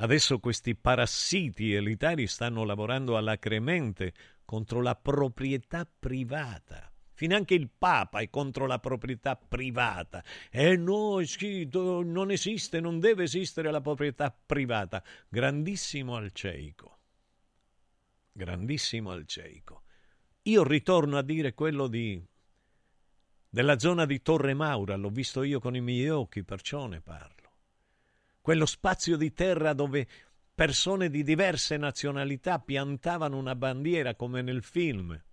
Adesso questi parassiti elitari stanno lavorando alacremente contro la proprietà privata. Finanche il Papa è contro la proprietà privata. E eh no, non esiste, non deve esistere la proprietà privata. Grandissimo alceico. Grandissimo alceico. Io ritorno a dire quello di della zona di Torre Maura, l'ho visto io con i miei occhi, perciò ne parlo. Quello spazio di terra dove persone di diverse nazionalità piantavano una bandiera come nel film.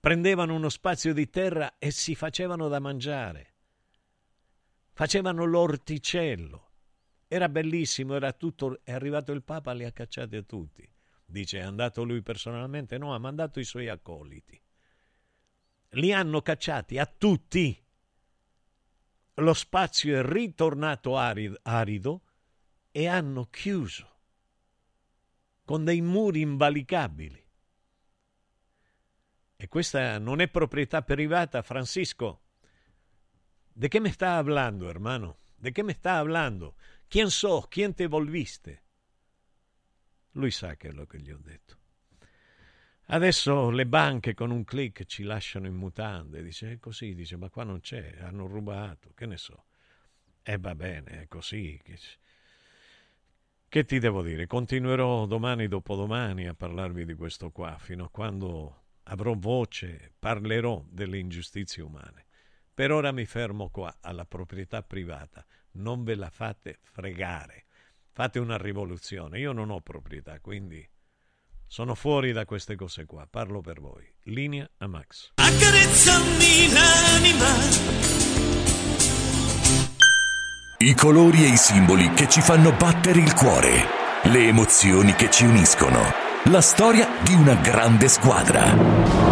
Prendevano uno spazio di terra e si facevano da mangiare. Facevano l'orticello. Era bellissimo, era tutto. È arrivato il Papa, li ha cacciati a tutti. Dice, è andato lui personalmente? No, ha mandato i suoi accoliti. Li hanno cacciati a tutti. Lo spazio è ritornato arido e hanno chiuso con dei muri invalicabili. E questa non è proprietà privata, Francisco. ¿De qué me está hablando, hermano? ¿De qué me está hablando? ¿Quién sos? ¿Quién te volviste? Lui sa che è lo che gli ho detto. Adesso le banche con un clic ci lasciano in mutande, dice è così, dice ma qua non c'è, hanno rubato, che ne so. E va bene, è così. Che ti devo dire? Continuerò domani dopodomani a parlarvi di questo qua, fino a quando avrò voce, parlerò delle ingiustizie umane. Per ora mi fermo qua alla proprietà privata, non ve la fate fregare, fate una rivoluzione. Io non ho proprietà, quindi sono fuori da queste cose qua, parlo per voi. Linea a Max. Accarezzami l'anima. I colori e i simboli che ci fanno battere il cuore, le emozioni che ci uniscono, la storia di una grande squadra.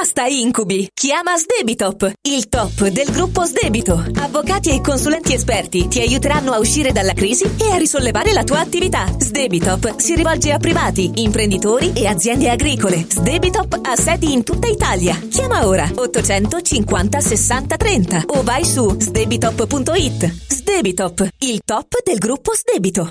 Basta incubi! Chiama Sdebitop, il top del gruppo Sdebito. Avvocati e consulenti esperti ti aiuteranno a uscire dalla crisi e a risollevare la tua attività. Sdebitop si rivolge a privati, imprenditori e aziende agricole. Sdebitop ha sedi in tutta Italia. Chiama ora 850 60 30 o vai su sdebitop.it. Sdebitop, il top del gruppo Sdebito.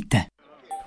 birlikte.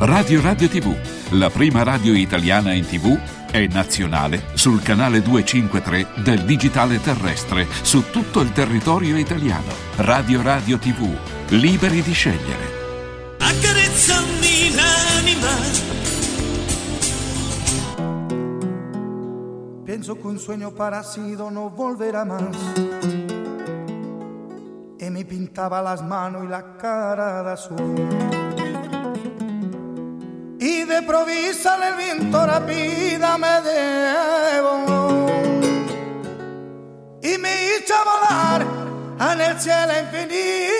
Radio Radio TV, la prima radio italiana in TV e nazionale sul canale 253 del digitale terrestre su tutto il territorio italiano. Radio Radio TV, liberi di scegliere. Accarezzami l'anima. Pienso que un sueño parecido no volverá más. Y me pintaba las manos y la cara de azul. Y de provisa el viento rápida me debo. Y me hizo volar en el cielo infinito.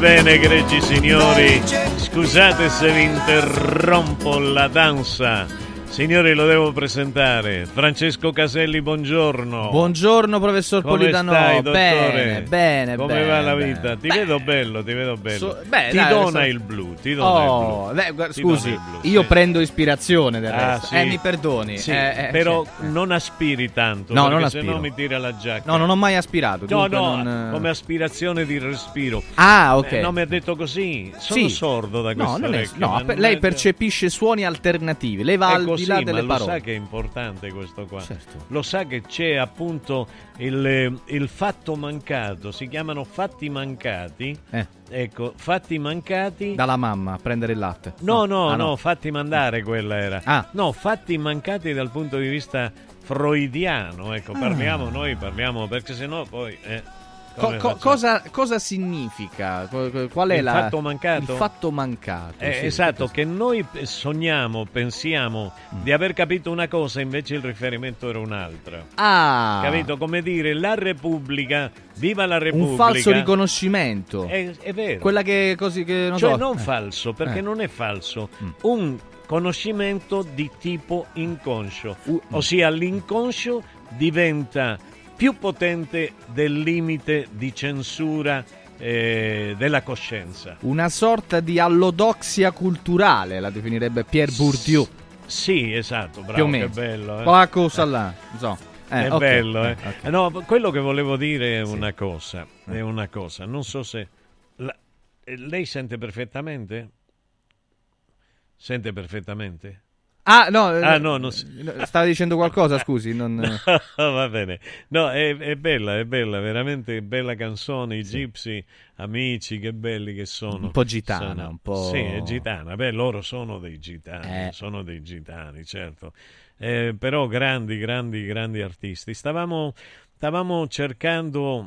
Bene, egregi signori. Scusate se vi interrompo la danza. Signori, lo devo presentare. Francesco Caselli, buongiorno. Buongiorno professor Come Politano. stai, bene, bene, Come bene, va la vita? Ti vedo bello, ti vedo bello. So- beh, ti dai, dona so- il blu, ti dona Oh, il blu. beh, scusi, io sì. prendo ispirazione del Ah, resto. sì. Eh, mi perdoni. Sì, eh, eh, però non aspiri tanto, No, perché non se aspiro. no mi tira la giacca. No, non ho mai aspirato. No, no, non, eh, come aspirazione di respiro. Ah, ok. Eh, no, mi ha detto così. Sono sordo da No, questo non è- no, per- lei percepisce suoni alternativi, lei va È al così, di là ma delle lo parole. sa che è importante questo qua. Certo. Lo sa che c'è appunto il, il fatto mancato, si chiamano fatti mancati. Eh. Ecco, fatti mancati. Dalla mamma a prendere il latte. No, no, Ah, no, fatti mandare quella era. Ah. No, fatti mancati dal punto di vista freudiano, ecco, Ah. parliamo noi, parliamo, perché sennò poi... eh. Co- co- cosa, cosa significa? Qual è Il la- fatto mancato? Il fatto mancato. Eh, sì. esatto, che noi sogniamo, pensiamo Mm. di aver capito una cosa, invece il riferimento era un'altra. Ah, Capito? Come dire, la Repubblica, viva la Repubblica. un falso riconoscimento. È, è vero. Quella che così che non cioè so. non Eh. falso, perché Eh. non è falso. Mm. Un conoscimento di tipo inconscio, Uh, ossia l'inconscio diventa più potente del limite di censura eh, della coscienza. Una sorta di allodoxia culturale, la definirebbe Pierre Bourdieu. Sì, esatto, bravo, più o meno. che bello. eh. Quella cosa là. insomma. (laughs) Eh, è ok. bello, eh. Eh, ok. No, quello che volevo dire è una cosa, è una cosa, non so se... la- eh, lei sente perfettamente? Sente perfettamente? Ah, no, Ah, no, si- stava dicendo qualcosa, scusi. Non... (laughs) Va bene. No, è, è bella, è bella, veramente bella canzone. I Gypsy, amici, che belli che sono. Un po' gitana, Sono- un po'- Sì, è gitana. Beh, loro sono dei gitani, Eh. sono dei gitani, certo. Eh, però grandi, grandi, grandi artisti. Stavamo, stavamo cercando...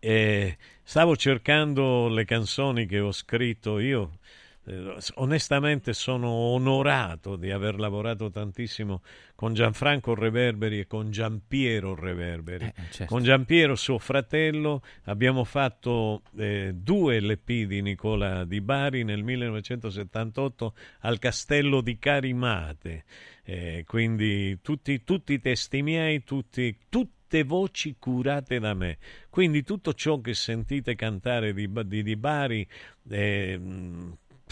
eh, stavo cercando le canzoni che ho scritto io. Eh, onestamente sono onorato di aver lavorato tantissimo con Gianfranco Reverberi e con Giampiero Reverberi. certo. Con Giampiero, suo fratello, abbiamo fatto eh, due LP di Nicola Di Bari nel 1978 al Castello di Carimate. Eh, quindi tutti, tutti i testi miei, tutti, tutte voci curate da me. Quindi tutto ciò che sentite cantare di, di, di Bari, eh,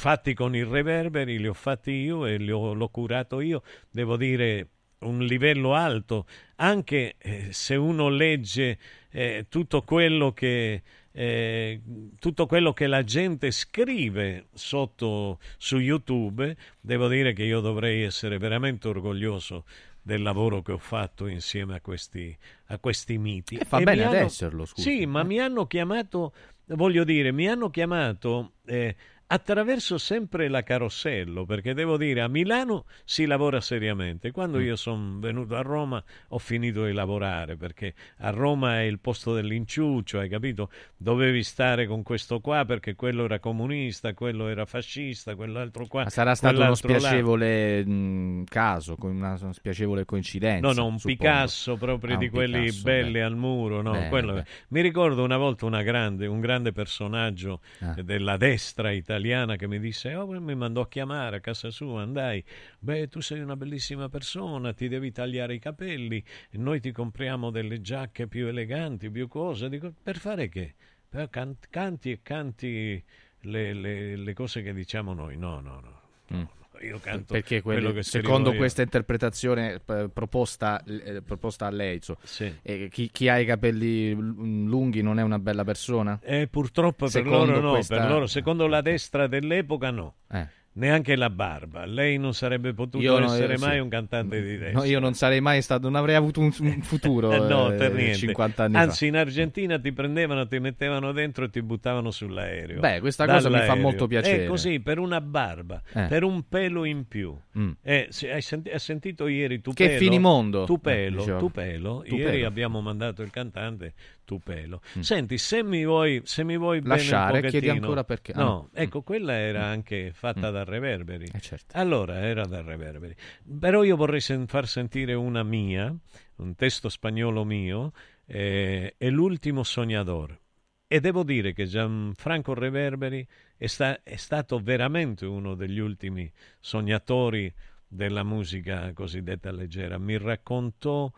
fatti con i reverberi, li ho fatti io e li ho, l'ho curato io. Devo dire un livello alto, anche eh, se uno legge eh, tutto quello che eh, tutto quello che la gente scrive sotto su YouTube, devo dire che io dovrei essere veramente orgoglioso del lavoro che ho fatto insieme a questi, a questi miti. E fa mi bene ad hanno- esserlo, scusi. Sì, ma mi hanno chiamato, voglio dire, mi hanno chiamato eh, attraverso sempre la Carossello, perché devo dire, a Milano si lavora seriamente. Quando Mm. io sono venuto a Roma ho finito di lavorare, perché a Roma è il posto dell'inciuccio, hai capito? Dovevi stare con questo qua perché quello era comunista, quello era fascista, quell'altro qua. Ma sarà stato uno spiacevole mh, caso, con una spiacevole coincidenza. No, no, un suppongo. Picasso proprio Ah, di quelli Picasso, belli beh. al muro. No, Bene, quello- beh. Mi ricordo una volta una grande, un grande personaggio Ah. eh, della destra italiana che mi disse: Oh, mi mandò a chiamare a casa sua. Andai, beh, tu sei una bellissima persona, ti devi tagliare i capelli, noi ti compriamo delle giacche più eleganti, più cose. Dico, per fare che? Per can- canti e canti le, le- le cose che diciamo noi. No, no, no. Mm. Io canto Perché quelli- quello che secondo io. questa interpretazione eh, proposta, eh, proposta a lei, so, Sì. eh, chi, chi ha i capelli lunghi non è una bella persona? Eh, purtroppo per Secondo loro no, questa- per loro, secondo la destra dell'epoca no. Eh. Neanche la barba. Lei non sarebbe potuto Io no, essere sì. mai un cantante di destra. No, io non sarei mai stato, non avrei avuto un, un futuro (laughs) Eh, no, eh, per niente. 50 anni Anzi, in Argentina ti prendevano, ti mettevano dentro e ti buttavano sull'aereo. Beh, questa cosa mi fa molto piacere. È così, per una barba, Eh. per un pelo in più. Mm. Eh, hai, senti- hai sentito ieri tu Che pelo? finimondo. Tu Eh, dicevo. tu pelo. Tu Ieri pelo. abbiamo mandato il cantante tu pelo. Senti, se mi vuoi, se mi vuoi Lasciare, chiedi ancora perché- No, ah. ecco, quella era anche fatta Mm. da Reverberi. Eh, certo. Allora, era da Reverberi. Però io vorrei sen- far sentire una mia, un testo spagnolo mio, eh, è L'ultimo sognador. E devo dire che Gianfranco Reverberi è, sta- è stato veramente uno degli ultimi sognatori della musica cosiddetta leggera. Mi raccontò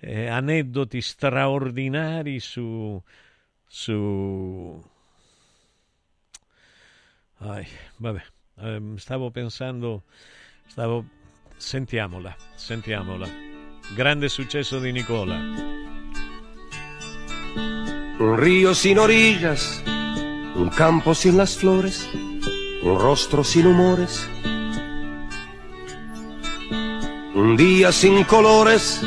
eh, aneddoti straordinari su... su... Ai, vabbè, ehm, stavo pensando, stavo... Sentiamola, sentiamola. Grande successo di Nicola. Un río sin orillas, un campo sin las flores, un rostro sin humores, un día sin colores,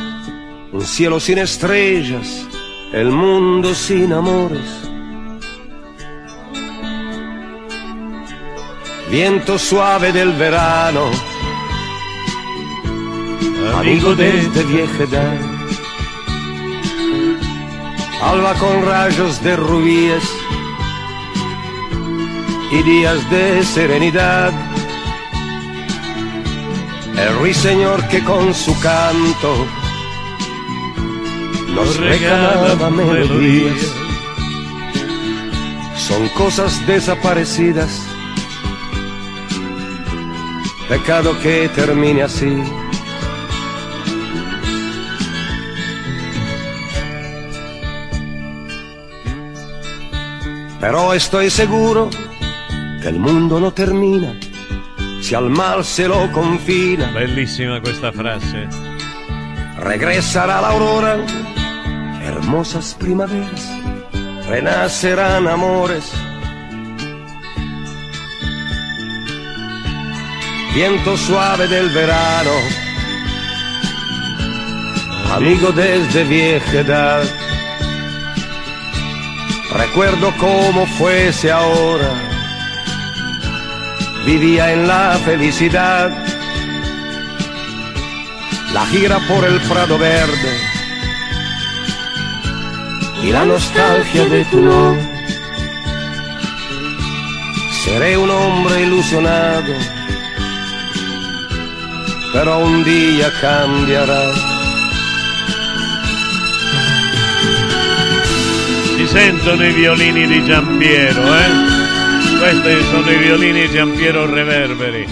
un cielo sin estrellas, el mundo sin amores. Viento suave del verano, amigo desde vieja edad, alba con rayos de rubíes y días de serenidad. El ruiseñor que con su canto nos regalaba melodías. Son cosas desaparecidas. Pecado que termine así. Pero estoy seguro que el mundo no termina si al mal se lo confina. Bellissima questa frase. Regresará la aurora, hermosas primaveras, renacerán amores. Viento suave del verano, amigo desde vieja edad. Recuerdo cómo fuese ahora, vivía en la felicidad. La gira por el prado verde y la nostalgia de tu no. Seré un hombre ilusionado, pero un día cambiará. Si sentono i violini di Giampiero, eh? Questi sono i violini di Giampiero Reverberi.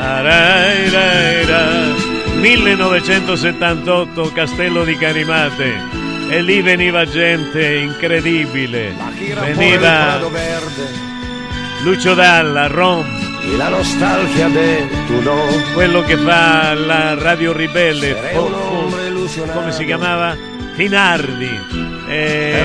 Arai, rai, rai. 1978 Castello di Carimate e lì veniva gente incredibile. Veniva Lucio Dalla, Rom. Y la nostalgia tu no. Quello che fa la Radio Ribelle. Come si chiamava? Finardi. eh,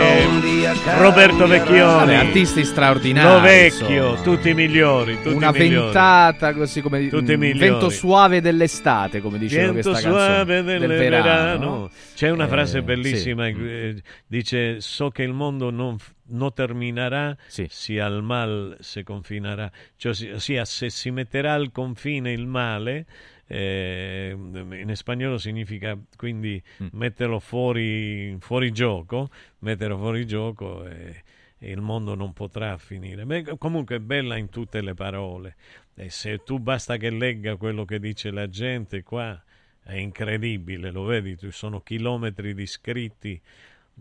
Roberto. Vecchioni. Vabbè, artisti straordinari. Lo vecchio, insomma. tutti i migliori. Tutti Una migliori. ventata così come Tutti i migliori. vento suave dell'estate, come diceva Vento questa suave canzone del, verano. C'è una Eh, frase bellissima, sì. eh, dice so che il mondo non, non terminerà sia il mal se confinerà, cioè si- sia se si metterà al confine il male, eh, in spagnolo significa quindi Mm. metterlo fuori, fuori gioco, metterlo fuori gioco e, e il mondo non potrà finire. Beh, comunque è bella in tutte le parole. E se tu basta che legga quello che dice la gente qua, è incredibile, lo vedi, ci sono chilometri di scritti.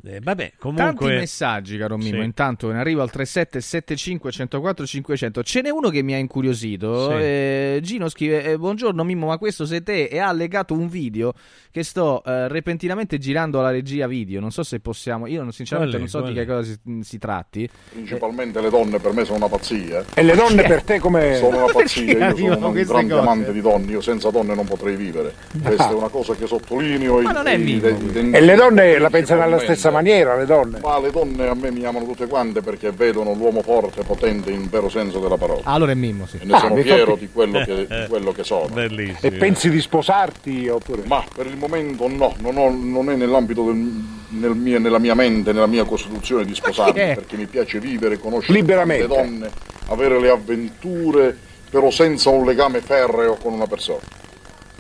Eh, vabbè, comunque... Tanti messaggi, caro Mimo. Sì. Intanto ne arrivo al 3775 104 500. Ce n'è uno che mi ha incuriosito. Sì. Eh, Gino scrive: eh, Buongiorno Mimmo, ma questo sei te? E ha legato un video che sto eh, repentinamente girando alla regia video. Non so se possiamo. Io sinceramente Qual è? non so di Qual che cosa si, si tratti. Principalmente le donne per me sono una pazzia. E le donne per te come- Sono una (laughs) pazzia, io sono un grande cose? amante di donne, io senza donne non potrei vivere. Questa è una cosa che sottolineo. Ma e- non è e- mimo. e- E le donne la pensano alla principalmente. Stessa maniera, le donne? Ma le donne a me mi amano tutte quante perché vedono l'uomo forte, potente in vero senso della parola. Ah, allora è Mimmo, sì. E ne sono mi fa fiero di quello, che, di quello che sono. E pensi di sposarti oppure? Ma per il momento no, non, ho- non è nell'ambito del- nel mio- nella mia mente, nella mia costituzione di sposarmi, Perché? mi piace vivere, conoscere le donne, avere le avventure, però senza un legame ferreo con una persona.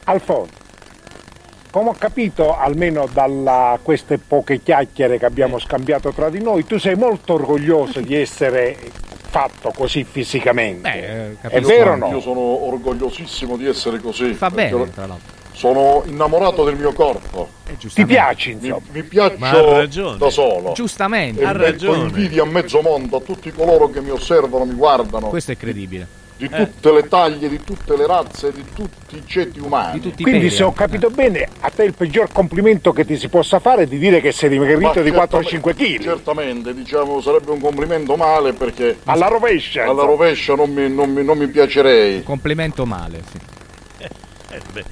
Alfonso, come ho capito, almeno da queste poche chiacchiere che abbiamo scambiato tra di noi, tu sei molto orgoglioso di essere fatto così fisicamente. è vero o no? Io sono orgogliosissimo di essere così. Fa bene, tra l'altro. Sono innamorato del mio corpo. Ti piaci, Mi, insomma? mi piaccio ha ragione. da solo. Giustamente. E Ha ragione. invidia a mezzo mondo a tutti coloro che mi osservano, mi guardano. Questo è credibile. Di tutte le taglie, di tutte le razze, di tutti i ceti umani. Quindi se ho capito bene, a te il peggior complimento che ti si possa fare è di dire che sei dimagrito Ma di 4 o certamente- 5 kg. Certamente, diciamo, sarebbe un complimento male perché... Alla rovescia, Alla insomma. rovescia non mi, non mi- non mi piacerei. Complimento male, sì. Eh, beh,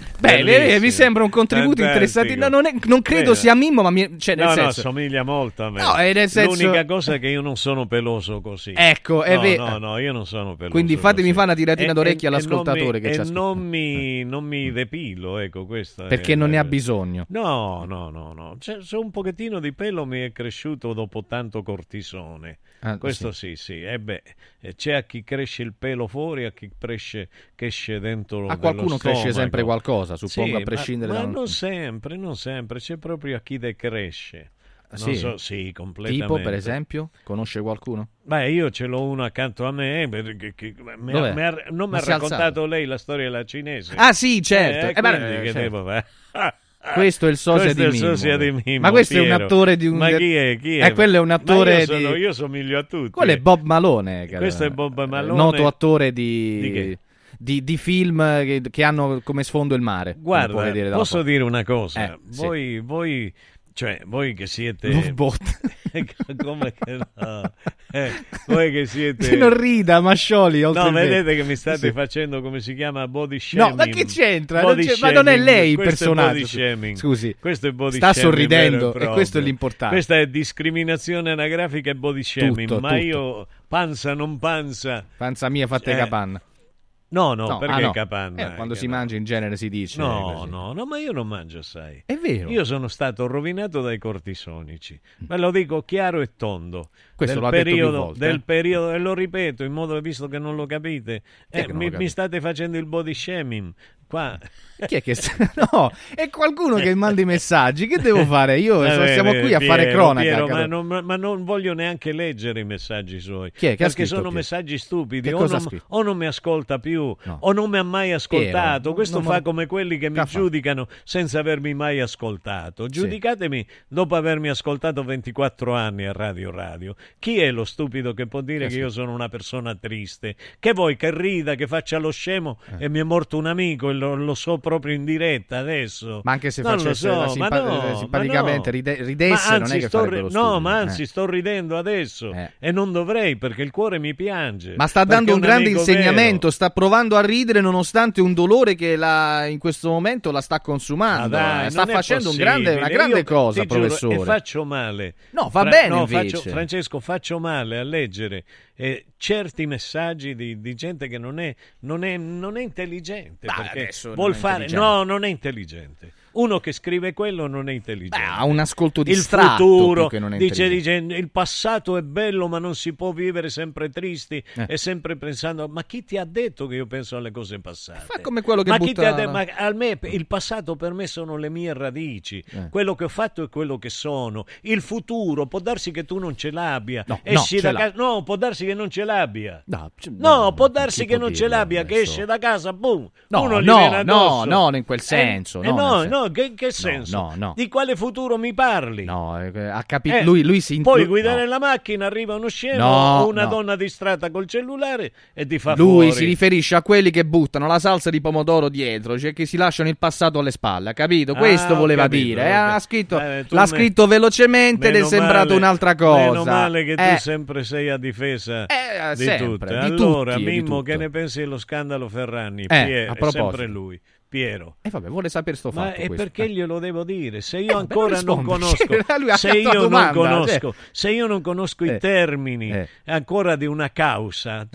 Beh, mi sembra un contributo interessante. No, non, è- non credo sia Mimmo, ma mi, cioè, nel no, senso. no, somiglia molto a me. No, nel senso- L'unica cosa è che io non sono peloso così. Ecco, è no, ve- no, no, io non sono peloso. Quindi fatemi fare una tiratina E- d'orecchio e- all'ascoltatore e che ci mi, ascolta. Non mi, non mi depilo, ecco, questo. è- Perché non ne ha bisogno. No, no, no, no. C'è un pochettino di pelo mi è cresciuto dopo tanto cortisone. Ah, Questo sì, sì. E beh, eh, c'è a chi cresce il pelo fuori, a chi cresce, cresce dentro A qualcuno nello cresce stomaco. sempre qualcosa, suppongo, Sì, a prescindere ma, da- Ma non sempre, non sempre. C'è proprio a chi decresce. Non sì? so, sì, completamente. Tipo, per esempio? Conosce qualcuno? Beh, io ce l'ho uno accanto a me, perché, che- mi ha- mi ha- non mi ha raccontato alzato? lei la storia della cinese. Ah, sì, certo. Eh, Eh, beh, eh, che certo. devo fare? (laughs) Questo è il sosia di è il Mimmo. sosia di Mimmo, Ma questo è un Piero. attore di un... Ma chi è? Chi è? Eh, quello è un attore io, sono- di... io somiglio a tutti. Quello è Bob Malone. cara. Questo è Bob Malone. Noto attore di... Di di, di film che, che hanno come sfondo il mare. Guarda, dalla posso dire una cosa? Eh, sì. voi, voi, cioè, voi che siete... Lovebot. (laughs) Come che no? Eh, voi che siete... Che non rida, Mascioli, No, vedete che mi state Sì. facendo come si chiama body shaming. No, ma che c'entra? Non ma non è lei il personaggio. body shaming. Scusi. questo è body Sta shaming sorridendo, vero e proprio. questo è l'importante. Questa è discriminazione anagrafica e body shaming. Tutto, ma tutto. io, panza non panza. Panza mia fatta Eh, capanna. No, no, No, perché ah, no. capanna? Eh, quando Che si no. mangia in genere si dice No, così. no, no, ma io non mangio assai. È vero. Io sono stato rovinato dai cortisonici. Ve lo dico chiaro e tondo. Questo del periodo, del eh. periodo, e lo ripeto in modo visto che non lo capite, eh, che non mi, lo mi state facendo il body shaming. Qua. Chi è che sta... (laughs) No, è qualcuno che manda i messaggi. Che devo (laughs) fare? Io Va so- bene, siamo qui a fare cronaca. Piero, ma, non, ma non voglio neanche leggere i messaggi suoi. Chi è che perché sono Piero? messaggi stupidi. O non, o non mi ascolta più, No. o non mi ha mai ascoltato. Piero, Questo fa me- come quelli che mi Che fa? giudicano senza avermi mai ascoltato. Giudicatemi dopo avermi ascoltato 24 anni a Radio Radio. Chi è lo stupido che può dire Che che io sono una persona triste? Che vuoi che rida, che faccia lo scemo e mi è morto un amico e lo, lo so proprio in diretta adesso. Ma anche se Non facesse so, simpa- no, eh, simpaticamente ma no. ride- ridesse, Ma non è anzi, che sto ri- No, stupido, ma anzi, eh. sto ridendo adesso e non dovrei perché il cuore mi piange. Ma sta dando un è grande insegnamento, sta provando a ridere nonostante un dolore che la- in questo momento la sta Ma consumando. dai, eh. sta facendo un grande- una grande Io cosa, ti giuro, professore. e faccio male. No, va bene no, invece. faccio- Francesco, faccio male a leggere eh, certi messaggi di, di gente che non è, non è- non è intelligente. Dai, perché vuol fare. intelligente. No, non è intelligente. Uno che scrive quello non è intelligente. ha un ascolto il distratto futuro più che non è dice, dice il passato è bello ma non si può vivere sempre tristi Eh. e sempre pensando ma chi ti ha detto che io penso alle cose passate Fa come quello che ma chi ti ha butta- detto ma a me il passato per me sono le mie radici Eh. quello che ho fatto è quello che sono il futuro può darsi che tu non ce l'abbia No, esci no, da casa no può darsi che non ce l'abbia No, c- No, può darsi che può non ce l'abbia, che adesso? esce da casa, boom, No, uno gli no, viene addosso. no, no, in quel Eh, senso, eh, no, no, no, che, che senso? no, no. Di quale futuro mi parli? No, eh, ha capito. Eh, lui, lui si Puoi lui- guidare no. la macchina, arriva uno scemo No, una no. donna distratta col cellulare e ti fa Lui fuori. si riferisce a quelli che buttano la salsa di pomodoro dietro, cioè che si lasciano il passato alle spalle, capito? Ah, Questo ho voleva capito, dire. eh, ha scritto, Eh, l'ha me- scritto velocemente ed è sembrato male- un'altra cosa. Meno male che tu Eh, sempre sei a difesa di sempre, tutte. di allora, tutti e di Mimmo, tutto. che ne pensi dello scandalo Ferragni? Eh, Pier- a è proposito. sempre lui. Piero. E vabbè, vuole sapere sto Ma fatto. e questo. perché Eh. glielo devo dire? Se Eh, io vabbè, ancora non (laughs) conosco, ha se io non conosco, cioè. se io non conosco Eh. i termini Eh. ancora di una causa,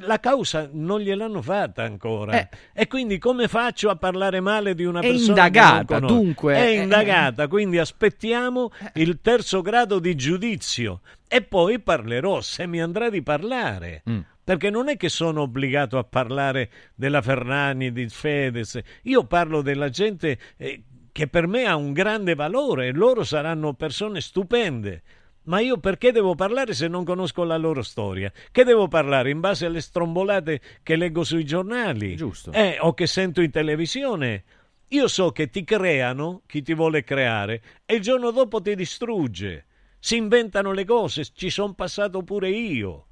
la causa non gliel'hanno fatta ancora. Eh. E quindi come faccio a parlare male di una È persona indagata, dunque, È eh, indagata, quindi aspettiamo il terzo grado di giudizio e poi parlerò se mi andrà di parlare. Mm. Perché non è che sono obbligato a parlare della Ferragni, di Fedez, io parlo della gente eh, che per me ha un grande valore e loro saranno persone stupende. Ma io perché devo parlare se non conosco la loro storia? Che devo parlare in base alle strombolate che leggo sui giornali? Giusto. Eh, o che sento in televisione? Io so che ti creano, chi ti vuole creare, e il giorno dopo ti distrugge. Si inventano le cose, ci sono passato pure io.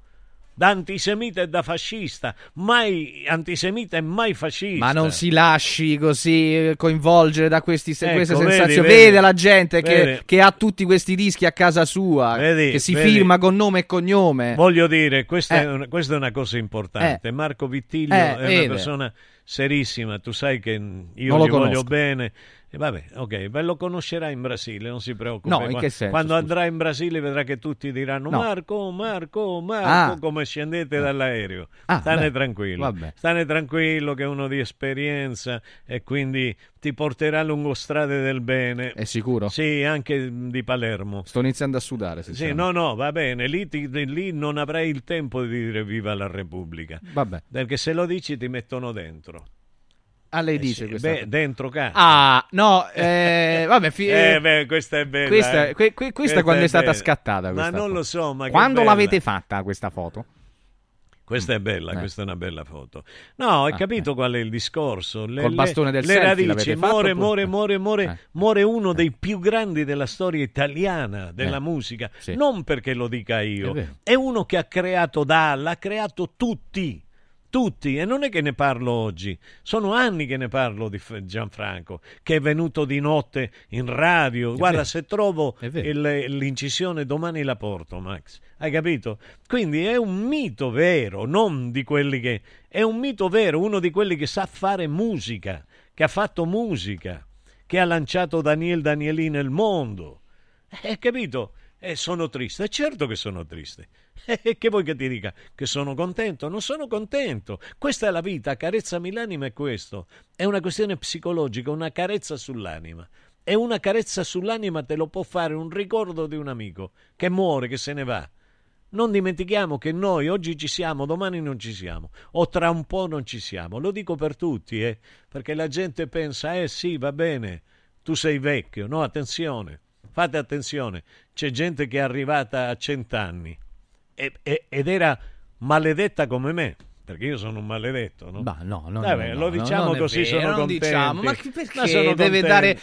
Da antisemita e da fascista, mai antisemita e mai fascista. Ma non si lasci così eh, coinvolgere da questi, se- Ecco, queste vedi, sensazioni. vedi. Vede la gente che, che ha tutti questi dischi a casa sua, che si firma con nome e cognome. Voglio dire, questa, Eh. è una, questa è una cosa importante. Eh. Marco Vittiglio Eh, è una persona serissima, tu sai che io Non lo gli voglio conosco. bene. E vabbè, ok, ve lo conoscerà in Brasile, non si preoccupi. No, in che senso, Quando scusa? andrà in Brasile vedrà che tutti diranno No. Marco, Marco, Marco, Ah. come scendete dall'aereo. Ah, Stane beh, tranquillo, vabbè. stane tranquillo che è uno di esperienza e quindi ti porterà lungo strade del bene. È sicuro? Sì, anche di Palermo. Sto iniziando a sudare. Sì, no, no, va bene, lì, ti- lì non avrai il tempo di dire viva la Repubblica. Vabbè. Perché se lo dici ti mettono dentro. Ah, lei Eh dice sì, questa beh, dentro casa. Ah, no, (laughs) eh, vabbè, fi- Eh, beh, questa è bella. Questa, eh. que- que- questa quando è, stata bella. scattata? Ma questa non foto? lo so, ma Quando l'avete fatta questa foto? Questa è bella, Eh. questa è una bella foto. No, hai Ah, capito qual è il discorso? Le, Col le- bastone del le selfie radici. l'avete fatto Muore, muore, muore, muore, Eh. muore uno dei più grandi della storia italiana, della Eh. musica. Sì. Non perché lo dica io, È è uno che ha creato Dalla, ha creato tutti. Tutti, e non è che ne parlo oggi, sono anni che ne parlo di Gianfranco, che è venuto di notte in radio. Guarda, vero. se trovo È il- l'incisione domani la porto, Max. Hai capito? Quindi è un mito vero, non di quelli che... È un mito vero, uno di quelli che sa fare musica, che ha fatto musica, che ha lanciato Daniel Danielì nel mondo. Hai capito? E sono triste, certo che sono triste. (laughs) E che vuoi che ti dica? Che sono contento? Non sono contento. Questa è la vita, carezzami l'anima è questo. È una questione psicologica, una carezza sull'anima. E una carezza sull'anima te lo può fare un ricordo di un amico che muore, che se ne va. Non dimentichiamo che noi oggi ci siamo, domani non ci siamo, o tra un po' non ci siamo. Lo dico per tutti, eh, perché la gente pensa, eh sì, va bene, tu sei vecchio. No, attenzione, fate attenzione. C'è gente che è arrivata a cent'anni ed era maledetta come me. Perché io sono un maledetto, no? Ma no, no, Vabbè, no, lo no, diciamo non è così, vero, sono non contento. diciamo. Ma che- perché Ma deve dare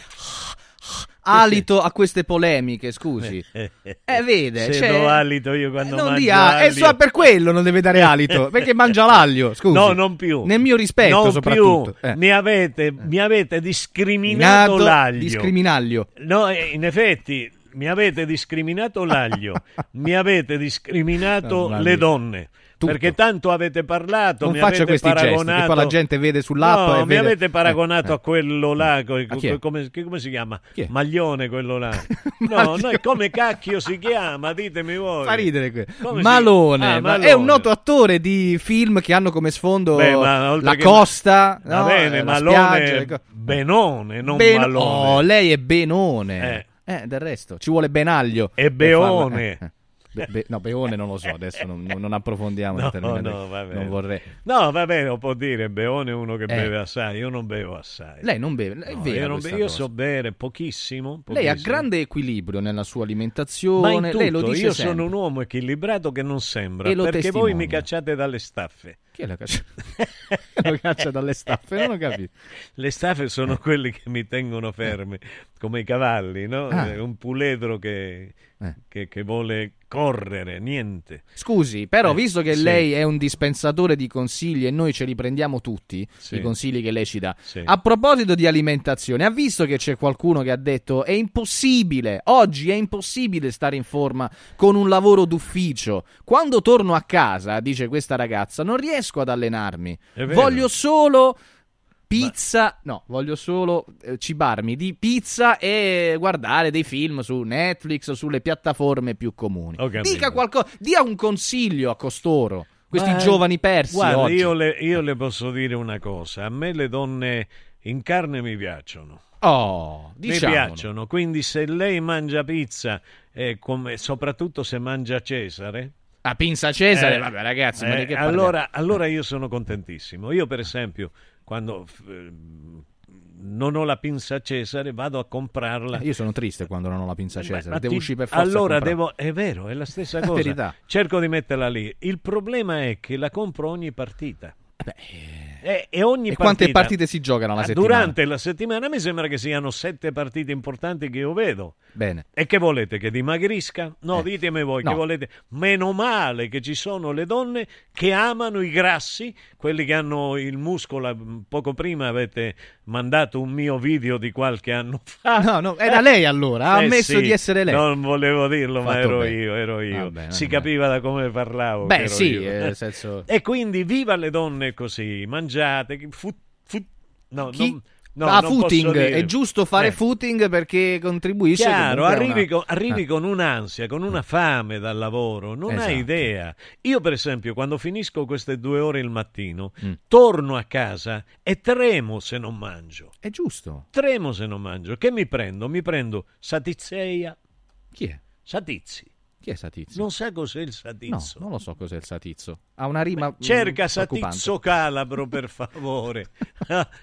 alito a queste polemiche, scusi? (laughs) Eh, vede, Se cioè- do alito io quando non mangio dia, e aglio. so per quello non deve dare (laughs) alito, perché mangia l'aglio, scusi. No, non più. Nel mio rispetto, non soprattutto. più. Eh. Mi, avete, mi avete discriminato Nato l'aglio. discriminaglio. No, eh, in effetti mi avete discriminato l'aglio, (laughs) mi avete discriminato le donne. Tutto. Perché tanto avete parlato, Non mi faccia avete questi gesti, paragonato. poi la gente vede sull'app No, mi vede- avete paragonato Eh, eh. a quello là, co- A è? come, come si chiama? Maglione quello là. (laughs) No, no, come cacchio si chiama? Ditemi voi. Fa ridere que- Come si- Malone, Ah, ma- è Malone. un noto attore di film che hanno come sfondo Beh, ma la che- costa, Va no? bene, Eh, Malone spiaggia, co- Benone, non Ben- Malone. Oh, lei è Benone. Eh. Eh, del resto, ci vuole Benaglio. E farla- Beone. eh, eh. Be- be- no, Beone non lo so, adesso non, non- approfondiamo. No, il termine, no, va bene. non vorrei. No, va bene, lo può dire, Beone è uno che Eh. beve assai, io non bevo assai. Lei non beve, è No, vera io, be- io so bere pochissimo. Lei ha pochissimo. grande equilibrio nella sua Ma alimentazione. in lei lo tutto, dice io sempre. sono un uomo equilibrato che non sembra, perché voi mi testimonia. cacciate dalle staffe. Chi è la caccia? (laughs) lo caccia dalle staffe, non ho capito. Le staffe sono quelli che mi tengono fermi, come i cavalli, no? Ah. Eh, Un puledro che, Eh. che- che vuole correre, niente. Scusi, però, Eh, visto che sì. lei è un dispensatore di consigli e noi ce li prendiamo tutti, Sì. i consigli che lei ci dà. Sì. A proposito di alimentazione, ha visto che c'è qualcuno che ha detto è impossibile, oggi è impossibile stare in forma con un lavoro d'ufficio. Quando torno a casa, dice questa ragazza, non riesco ad allenarmi. Voglio solo pizza, no, voglio solo eh, cibarmi di pizza e guardare dei film su Netflix o sulle piattaforme più comuni. Dica qualcosa, dia un consiglio a costoro, questi Ma- giovani persi Guarda, oggi. io le, io le posso dire una cosa, a me le donne in carne mi piacciono. Oh, Mi diciamolo. piacciono, quindi se lei mangia pizza, e come, soprattutto se mangia Cesare... A Pinza Cesare, eh, vabbè ragazzi, ma eh, di che parliamo? allora, allora io sono contentissimo. Io per esempio, quando eh, non ho la pinza Cesare, vado a comprarla. Eh, Io sono triste quando non ho la pinza Ma- Cesare, ma devo ti- uscire per forza. Allora devo, è vero, è la stessa (laughs) cosa. verità. Cerco di metterla lì. Il problema è che la compro ogni partita. E, e ogni Eh, E quante partite si giocano alla Ah, settimana? Durante la settimana mi sembra che siano sette partite importanti che io vedo. Bene. E che volete? Che dimagrisca? No, Eh, ditemi voi no. che volete. Meno male che ci sono le donne che amano i grassi, quelli che hanno il muscolo. Poco prima avete mandato un mio video di qualche anno fa. No, no, era lei allora, ha Eh ammesso sì, di essere lei. Non volevo dirlo, ma Fatto ero bene. io, ero io. Vabbè, si vabbè. capiva da come parlavo. Beh, sì, eh, senso- (laughs) E quindi viva le donne così, mangiate. Chi- Fu, fu- no, Chi? non- no, ah, footing, è giusto fare Eh. footing perché contribuisce Chiaro, arrivi, una- con, arrivi Ah. con un'ansia, con una fame dal lavoro, non Esatto. hai idea. Io, per esempio, quando finisco queste due ore il mattino, Mm. torno a casa e tremo se non mangio. È giusto. Tremo se non mangio. Che mi prendo? Mi prendo satizzeia. Chi è? Satizzi. Chi è Satizio? Non sa cos'è il No, satizzo. non lo so cos'è il satizzo. Ha una rima mm, Cerca. Satizzo Calabro, per favore. (laughs)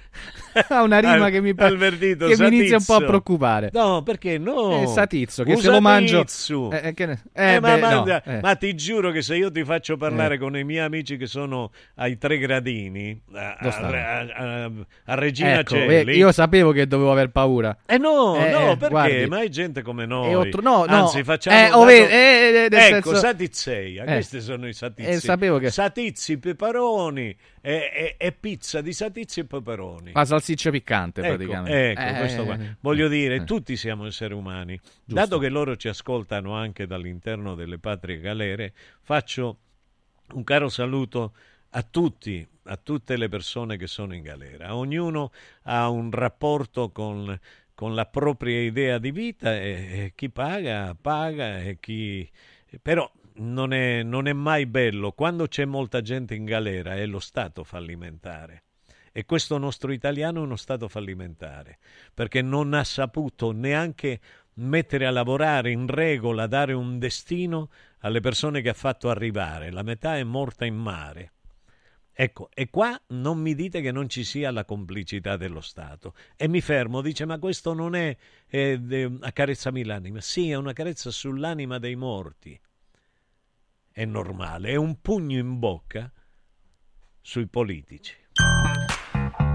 Ha una rima Al- che mi, che mi inizia un po' a preoccupare. No, perché no? Eh, Satizzo, che Usa se lo mangio... Eh, eh, ne- Eh, eh, ma, beh, ma- no, eh. ma ti giuro che se io ti faccio parlare Eh. con i miei amici che sono ai tre gradini, a, a- a- a Regina Ecco, Celli, io sapevo che dovevo aver paura. Eh no, no, perché? guardi. Ma è gente come noi. Otto- no, no. Anzi, facciamo Eh, dato- vedi, eh, Ecco, senso- satizzeia, Eh. questi sono i satizi. Eh, sapevo che- Satizi, peperoni e, e- e pizza di satizi e peperoni. La salsiccia piccante, Ecco, praticamente. ecco, Eh, questo qua. eh, Voglio dire, eh. tutti siamo esseri umani. Dato che loro ci ascoltano anche dall'interno delle patrie galere, faccio un caro saluto a tutti, a tutte le persone che sono in galera. Ognuno ha un rapporto con, con la propria idea di vita e, e chi paga, paga e chi... Però non è, non è mai bello. Quando c'è molta gente in galera è lo Stato fallimentare. E questo nostro italiano è uno Stato fallimentare, perché non ha saputo neanche mettere a lavorare in regola, dare un destino alle persone che ha fatto arrivare. La metà è morta in mare. Ecco, e qua non mi dite che non ci sia la complicità dello Stato. E mi fermo, dice, ma questo non è eh, de- accarezzami l'anima. Sì, è una carezza sull'anima dei morti. È normale, è un pugno in bocca sui politici.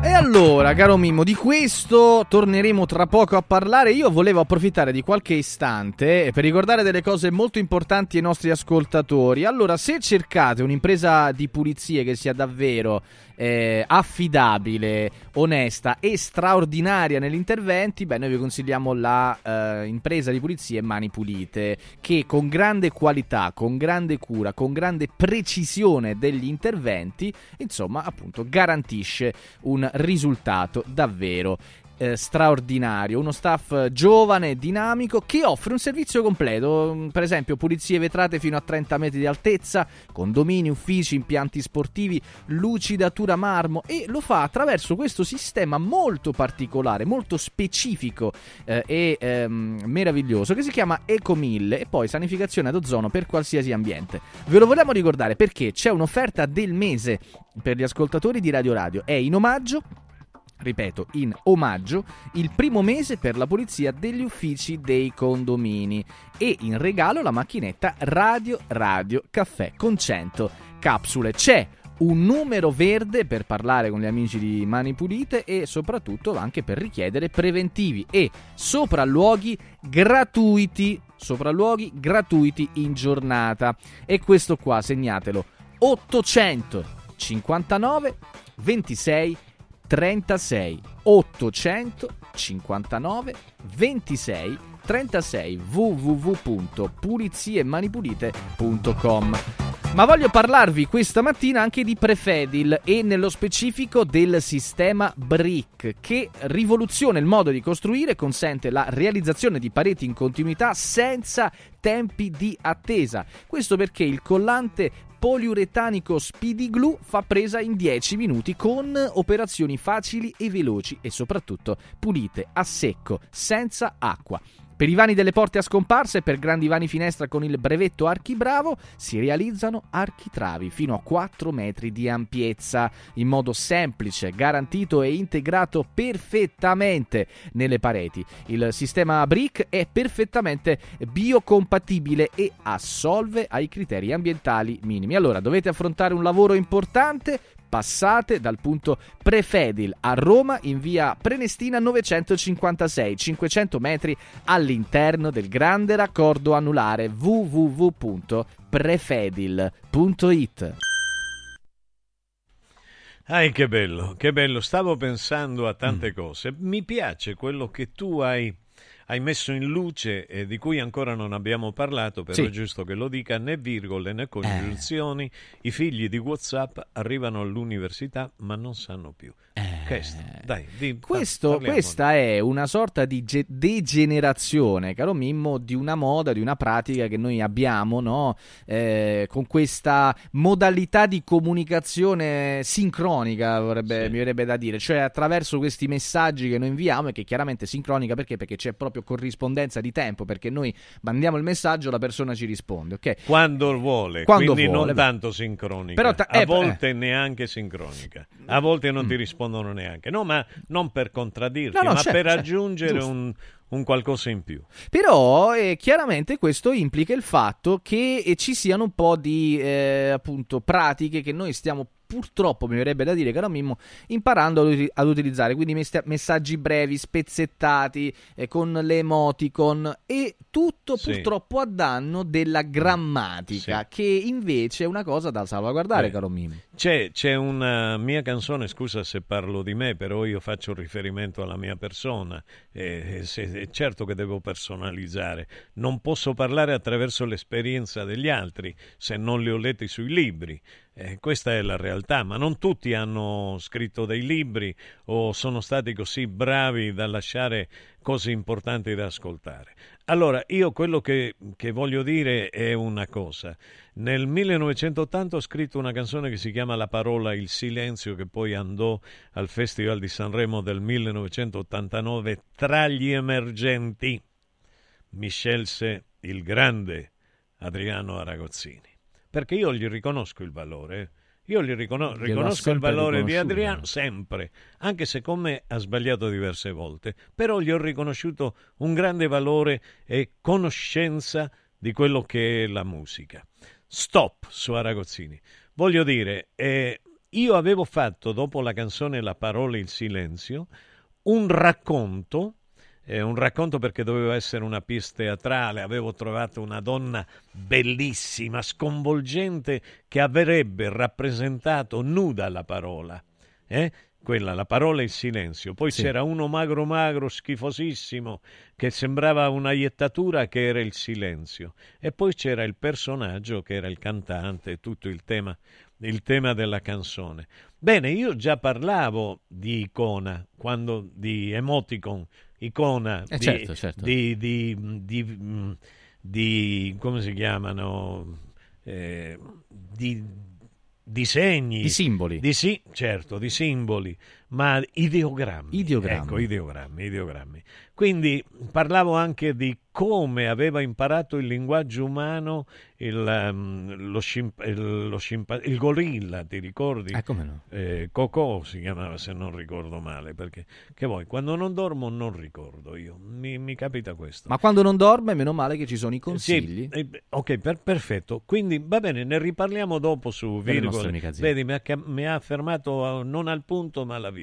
E allora, caro Mimmo, di questo torneremo tra poco a parlare. Io volevo approfittare di qualche istante per ricordare delle cose molto importanti ai nostri ascoltatori. Allora, se cercate un'impresa di pulizie che sia davvero eh, affidabile, onesta e straordinaria negli interventi, beh, noi vi consigliamo la eh, impresa di pulizie Mani Pulite, che con grande qualità, con grande cura, con grande precisione degli interventi, insomma, appunto, garantisce un risultato davvero eh, straordinario, uno staff eh, giovane e dinamico che offre un servizio completo, mm, per esempio pulizie vetrate fino a 30 metri di altezza, condomini, uffici, impianti sportivi, lucidatura marmo e lo fa attraverso questo sistema molto particolare, molto specifico eh, e ehm, meraviglioso che si chiama Eco 1000 e poi sanificazione ad ozono per qualsiasi ambiente. Ve lo vogliamo ricordare perché c'è un'offerta del mese per gli ascoltatori di Radio Radio, è in omaggio ripeto, in omaggio, il primo mese per la pulizia degli uffici dei condomini e in regalo la macchinetta Radio Radio Caffè con 100 capsule. C'è un numero verde per parlare con gli amici di Mani Pulite e soprattutto anche per richiedere preventivi e sopralluoghi gratuiti, sopralluoghi gratuiti in giornata. E questo qua segnatelo 859 26 36 859 26 36 www.puliziemanipulite.com ma voglio parlarvi questa mattina anche di Prefedil e nello specifico del sistema Brick che rivoluziona il modo di costruire e consente la realizzazione di pareti in continuità senza tempi di attesa. Questo perché il collante poliuretanico Speedy Glue fa presa in 10 minuti con operazioni facili e veloci e soprattutto pulite a secco, senza acqua. Per i vani delle porte a scomparsa e per grandi vani finestra con il brevetto Archibravo si realizzano architravi fino a 4 metri di ampiezza in modo semplice, garantito e integrato perfettamente nelle pareti. Il sistema Brick è perfettamente biocompatibile e assolve ai criteri ambientali minimi. Allora dovete affrontare un lavoro importante passate dal punto Prefedil a Roma in via Prenestina 956, 500 metri all'interno del grande raccordo anulare www.prefedil.it. Ah, che bello, che bello. Stavo pensando a tante Mm. cose. Mi piace quello che tu hai, hai messo in luce e di cui ancora non abbiamo parlato, però Sì. è giusto che lo dica, né virgole né congiunzioni. I figli di WhatsApp arrivano all'università ma non sanno più. Questo, dai, di, Questo, questa è una sorta di ge- degenerazione, caro Mimmo, di una moda, di una pratica che noi abbiamo, no? Eh, con questa modalità di comunicazione sincronica, vorrebbe- mi verrebbe da dire, cioè attraverso questi messaggi che noi inviamo e che chiaramente sincronica perché? Perché c'è proprio proprio corrispondenza di tempo, perché noi mandiamo il messaggio, la persona ci risponde, ok? Quando vuole, Quando quindi vuole. non tanto sincronica. Però ta- a eh, volte neanche sincronica. A volte non ti rispondono neanche. No, ma non per contraddirti, No, no, ma certo, per certo, aggiungere giusto. un, un qualcosa in più. Però eh, chiaramente questo implica il fatto che eh, ci siano un po' di eh, appunto pratiche che noi stiamo purtroppo, mi verrebbe da dire, caro Mimmo, imparando ad, uti- ad utilizzare, quindi messa- messaggi brevi, spezzettati, eh, con le emoticon e tutto Sì. purtroppo a danno della grammatica, che invece è una cosa da salvaguardare, Eh. caro Mimmo. C'è, c'è una mia canzone, scusa se parlo di me, però io faccio riferimento alla mia persona. e se- è certo che devo personalizzare. Non posso parlare attraverso l'esperienza degli altri se non li ho letti sui libri. Eh, questa è la realtà, ma non tutti hanno scritto dei libri o sono stati così bravi da lasciare cose importanti da ascoltare. Allora, io quello che, che voglio dire è una cosa. Nel 1980 ho scritto una canzone che si chiama La parola il silenzio, che poi andò al Festival di Sanremo del 1989 tra gli emergenti. Mi scelse il grande Adriano Aragozzini, perché io gli riconosco il valore. Io gli ricono- Glielo ha riconosco il valore di. Adriano sempre, anche se con me ha sbagliato diverse volte, però gli ho riconosciuto un grande valore e conoscenza di quello che è la musica. Stop su Aragozzini. Voglio dire, eh, io avevo fatto dopo la canzone La parola il silenzio un racconto eh, un racconto perché doveva essere una pièce teatrale, avevo trovato una donna bellissima, sconvolgente, che avrebbe rappresentato nuda la parola. Eh? Quella, la parola e il silenzio. Poi Sì. c'era uno magro magro, schifosissimo, che sembrava una iettatura che era il silenzio. E poi c'era il personaggio che era il cantante, tutto il tema, il tema della canzone. Bene, io già parlavo di icona, quando, di emoticon, icona, Eh, di, certo, certo. di, di, di, mm, come si chiamano? Eh, di disegni. Di simboli. Di sì, certo, di simboli, ma ideogrammi. Ideogrammi. Ecco, ideogrammi, ideogrammi. Quindi parlavo anche di come aveva imparato il linguaggio umano il, ehm, lo, scimp- il, lo scimpa- il gorilla, ti ricordi? Eh, come no? Eh, Cocò si chiamava se non ricordo male, perché che vuoi, quando non dormo non ricordo io, mi, mi capita questo. Ma quando non dorme, meno male che ci sono i consigli. Sì, eh, ok, per- perfetto. Quindi va bene, ne riparliamo dopo su virgole. aziende. Vedi, mi ha, mi ha fermato eh, non al punto ma alla virgola.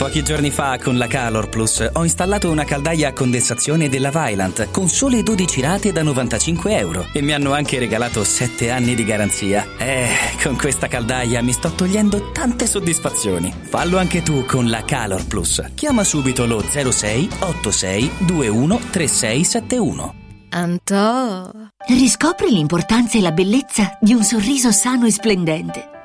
Pochi giorni fa con la Calor Plus ho installato una caldaia a condensazione della Vylant con sole 12 rate da 95 euro e mi hanno anche regalato 7 anni di garanzia. Eh, con questa caldaia mi sto togliendo tante soddisfazioni. Fallo anche tu con la Calor Plus. Chiama subito lo 06 86 21 3671. Antò. Riscopri l'importanza e la bellezza di un sorriso sano e splendente.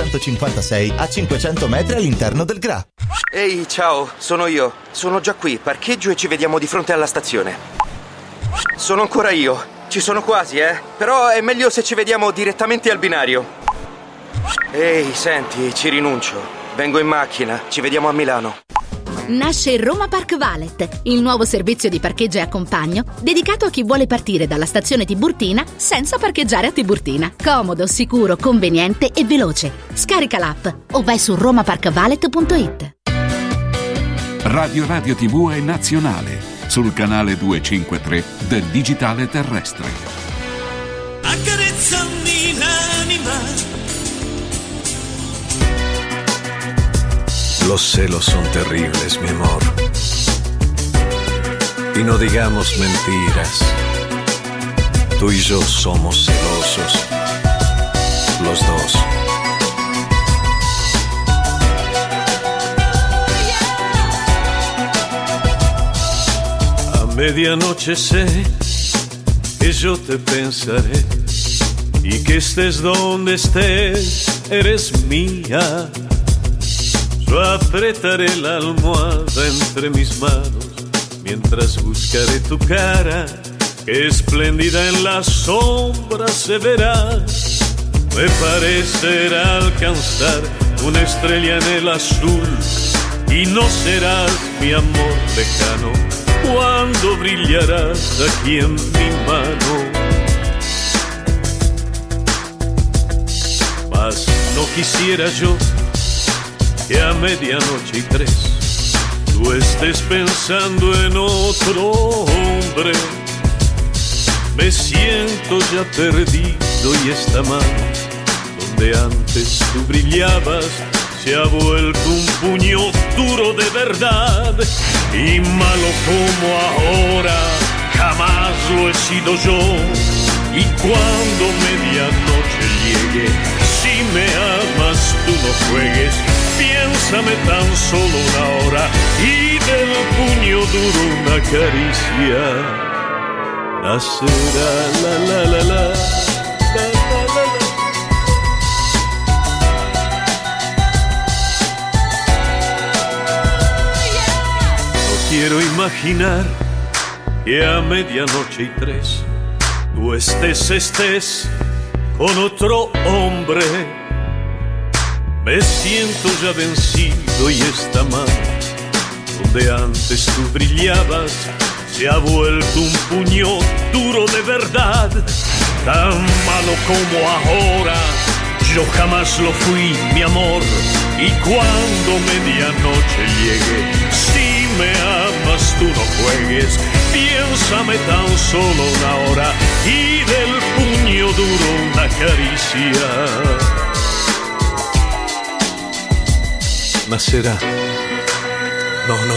956 a 500 metri all'interno del GRA. Ehi, ciao, sono io. Sono già qui, parcheggio e ci vediamo di fronte alla stazione. Sono ancora io. Ci sono quasi, eh. Però è meglio se ci vediamo direttamente al binario. Ehi, senti, ci rinuncio. Vengo in macchina, ci vediamo a Milano. Nasce Roma Park Valet, il nuovo servizio di parcheggio e accompagno dedicato a chi vuole partire dalla stazione Tiburtina senza parcheggiare a Tiburtina. Comodo, sicuro, conveniente e veloce. Scarica l'app o vai su romaparkvalet.it. Radio Radio TV è nazionale sul canale 253 del digitale terrestre. Los celos son terribles, mi amor. Y no digamos mentiras. Tú y yo somos celosos. Los dos. A medianoche sé que yo te pensaré y que estés donde estés, eres mía. Yo apretaré la almohada entre mis manos mientras buscaré tu cara, que espléndida en la sombra se verá. Me parecerá alcanzar una estrella en el azul y no serás mi amor lejano cuando brillarás aquí en mi mano. Mas no quisiera yo que a medianoche y tres tú estés pensando en otro hombre. Me siento ya perdido y esta mano donde antes tú brillabas se ha vuelto un puño duro de verdad. Y malo como ahora jamás lo he sido yo. Y cuando medianoche llegue si me amas tú no juegues piénsame tan solo una hora y del puño duro una caricia. Nacerá la la la la, no Quiero imaginar que a medianoche y tres tú estés, estés con otro hombre. Me siento ya vencido y esta mano, donde antes tú brillabas, se ha vuelto un puño duro de verdad, tan malo como ahora. Yo jamás lo fui, mi amor, y cuando medianoche llegue, si me amas tú no juegues, piénsame tan solo una hora y del puño duro una caricia. Nacerá. No, no.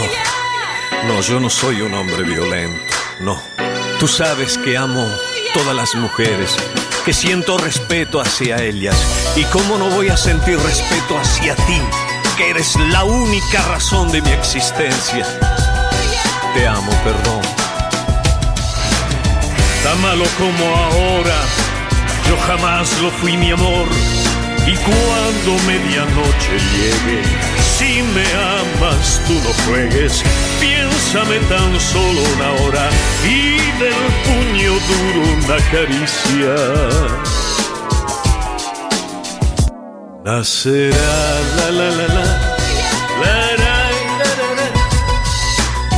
No, yo no soy un hombre violento. No. Tú sabes que amo todas las mujeres, que siento respeto hacia ellas. ¿Y cómo no voy a sentir respeto hacia ti, que eres la única razón de mi existencia? Te amo, perdón. Tan malo como ahora, yo jamás lo fui, mi amor. Y cuando medianoche llegue, si me amas, tú no juegues. Piénsame tan solo una hora y del puño duro una caricia. Nacerá la la la la. la, la,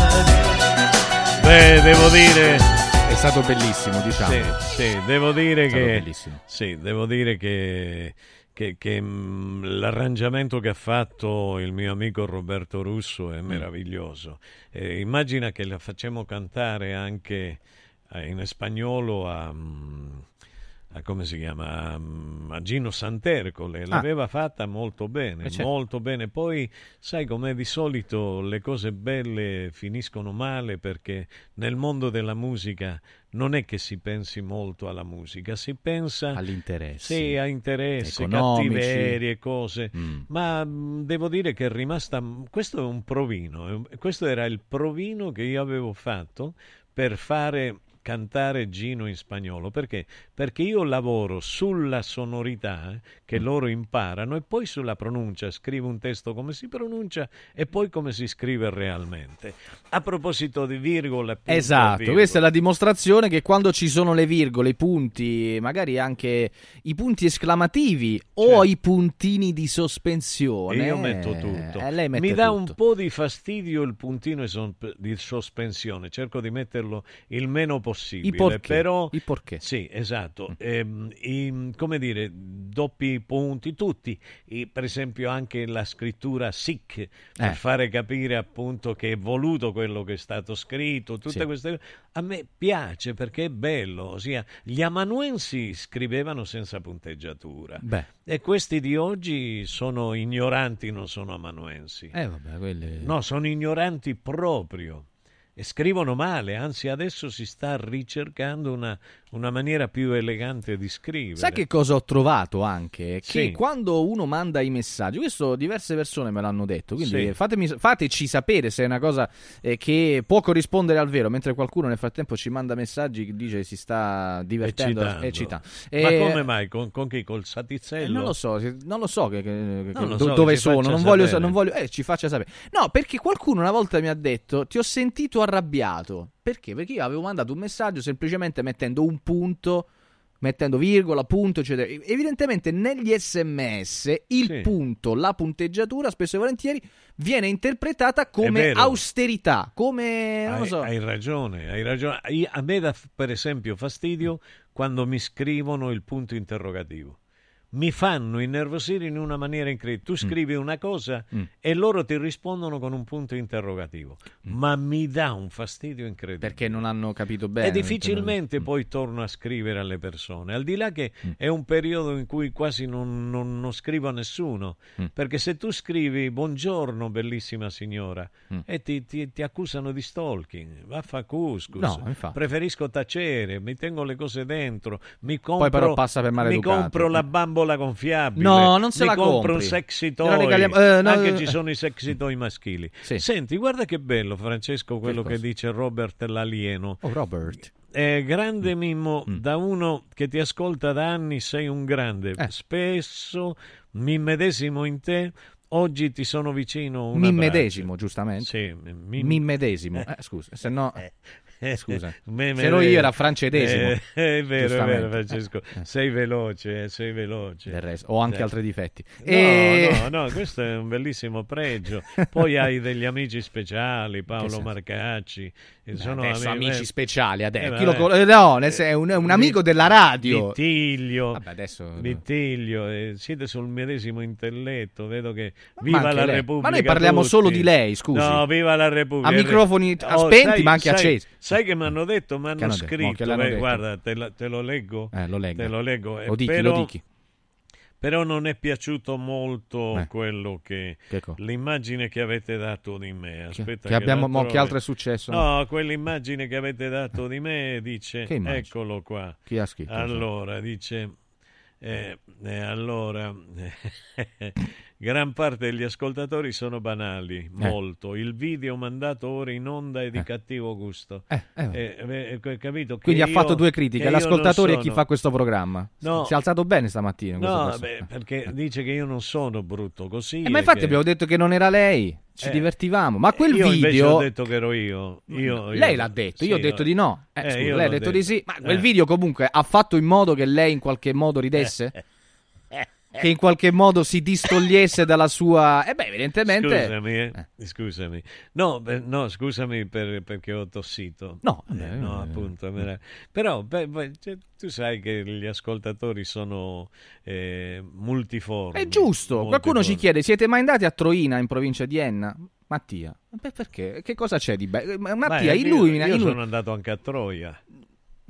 la, Beh, devo dire. È stato bellissimo, diciamo. Sì, sì, devo dire È stato che. bellissimo. Sì, devo dire che. Che, che, mh, l'arrangiamento che ha fatto il mio amico Roberto Russo Mm. è meraviglioso. Eh, immagina che la facciamo cantare anche eh, in spagnolo a, mh, a come si chiama? A, Gino Santercole. L'aveva fatta molto bene, Ah. Eh, certo. molto bene. Poi, sai come di solito le cose belle finiscono male perché nel mondo della musica non è che si pensi molto alla musica, si pensa Agli interessi. Sì, a interessi, economici. cattiverie, cose. Mm. Ma mh, devo dire che è rimasta. Questo è un provino. Questo era il provino che io avevo fatto per fare cantare Gino in spagnolo. Perché? Perché io lavoro sulla sonorità eh, che loro imparano e poi sulla pronuncia. Scrivo un testo come si pronuncia e poi come si scrive realmente. A proposito di virgola, punto Esatto, virgola. questa è la dimostrazione che quando ci sono le virgole, i punti, magari anche i punti esclamativi o i puntini di sospensione. Io metto tutto. eh, lei mette Mi dà tutto. un po' di fastidio il puntino di sosp- di sospensione, cerco di metterlo il meno possibile. I porché, Però, i porché. Sì, esatto. Ehm, i- come dire, doppi punti, tutti. I- per esempio anche la scrittura sic, per Eh. fare capire appunto che è voluto quello che è stato scritto, tutte Sì. queste cose. A me piace perché è bello. Ossia, gli amanuensi scrivevano senza punteggiatura. Beh. E questi di oggi sono ignoranti, non sono amanuensi. Eh vabbè, quelle... No, sono ignoranti proprio. E scrivono male, anzi adesso si sta ricercando una, una maniera più elegante di scrivere. Sai che cosa ho trovato anche? Che Sì. quando uno manda i messaggi, questo diverse persone me l'hanno detto, quindi Sì. fatemi- fateci sapere se è una cosa eh, che può corrispondere al vero, mentre qualcuno nel frattempo ci manda messaggi che dice si sta divertendo Eccitando. e cita. Ma Eh, come mai? Con, con chi? Col eh, satizzello? non lo so, non lo so che, che- Non lo do- so, dove sono, non voglio, non voglio- eh, ci faccia sapere. No, perché qualcuno una volta mi ha detto ti ho sentito arrabbiato. Perché? Perché io avevo mandato un messaggio semplicemente mettendo un punto, mettendo virgola, punto, eccetera. Evidentemente negli sms il Sì. punto, la punteggiatura, spesso e volentieri viene interpretata come austerità, come... non lo Hai, so. hai ragione, hai ragione. Io- a me dà per esempio fastidio quando mi scrivono il punto interrogativo. Mi fanno innervosire in una maniera incredibile. Tu scrivi una cosa Mm. e loro ti rispondono con un punto interrogativo, ma mi dà un fastidio incredibile. Perché non hanno capito bene. E difficilmente poi torno a scrivere alle persone, al di là che è un periodo in cui quasi non, non- non scrivo a nessuno, Mm. perché se tu scrivi buongiorno bellissima signora Mm. e ti, ti- ti accusano di stalking, vaffa couscous, No, preferisco tacere, mi tengo le cose dentro, mi compro, però passa per mi compro la bambola gonfiabile, No, non se la compro un compri. sexy Gliela toy, regaliamo- eh, no, anche eh, ci sono i sexy toy maschili. Sì. Senti, guarda che bello Francesco quello che, cosa? dice Robert l'alieno. Oh, Robert. Eh, grande Mm. Mimmo, da uno che ti ascolta da anni sei un grande. Eh. Spesso mi medesimo in te oggi ti sono vicino un Mi medesimo, giustamente. Sì, mi, Mi medesimo. Eh, scusa, se no... Scusa, Me- me- se no io era francedesimo. Eh, (laughs) è vero, è vero. Francesco. Sei veloce, eh, sei veloce. Resto, ho anche Eh. altri difetti. No, E- no, no, questo è un bellissimo pregio. (laughs) Poi hai degli amici speciali, Paolo? Marcacci. Beh, sono adesso ami- amici eh, speciali, adesso. eh, Chi lo con- eh, no, è un, un amico della radio. Vittiglio, Vabbè, adesso- Vittiglio, eh, siete sul medesimo intelletto, vedo che viva la lei. Repubblica. Ma noi parliamo tutti. solo di lei, scusi. No, viva la Repubblica. A microfoni Oh, spenti, sai- ma anche sai- accesi. Sai che mi hanno detto, mi hanno detto? Scritto, beh, guarda, te, la- te lo leggo. Eh, lo leggo. Te lo leggo. eh, Lo dichi, però, lo dichi. Però non è piaciuto molto Eh. quello che, Che co- l'immagine che avete dato di me. Che- Aspetta che abbiamo- la mo, che altro è successo? No, quell'immagine che avete dato di me dice, Che eccolo qua. Chi ha scritto? Allora, dice, eh, eh, allora, (laughs) gran parte degli ascoltatori sono banali, molto. Il video mandato ora in onda è di cattivo gusto. Eh, eh, Eh, eh, capito? Che Quindi ha io- fatto due che critiche, io l'ascoltatore non e chi sono- fa questo programma. No. Si è alzato bene stamattina. No, beh, perché dice che io non sono brutto così. Eh, ma infatti che- abbiamo detto che non era lei, ci Eh. divertivamo. Ma quel io video... ho detto che ero io. Io- io- lei l'ha detto, io ho Sì, detto no. di no. Eh, Eh, scusa, io lei ha l'ho detto di sì. Ma quel Eh. video comunque ha fatto in modo che lei in qualche modo ridesse? Che in qualche modo si distogliesse dalla sua... Eh beh, evidentemente... Scusami, eh. scusami. No, beh, no, scusami per- perché ho tossito. No, Eh, vabbè, no, eh, appunto. me la- Però beh, beh, cioè, tu sai che gli ascoltatori sono eh, multiformi. È giusto. Qualcuno ci multiformi. chiede: siete mai andati a Troina in provincia di Enna? Mattia, Beh, perché? Che cosa c'è di bello? Ma- Mattia, Beh, io- illumina. Io, illumina. sono andato anche a Troia.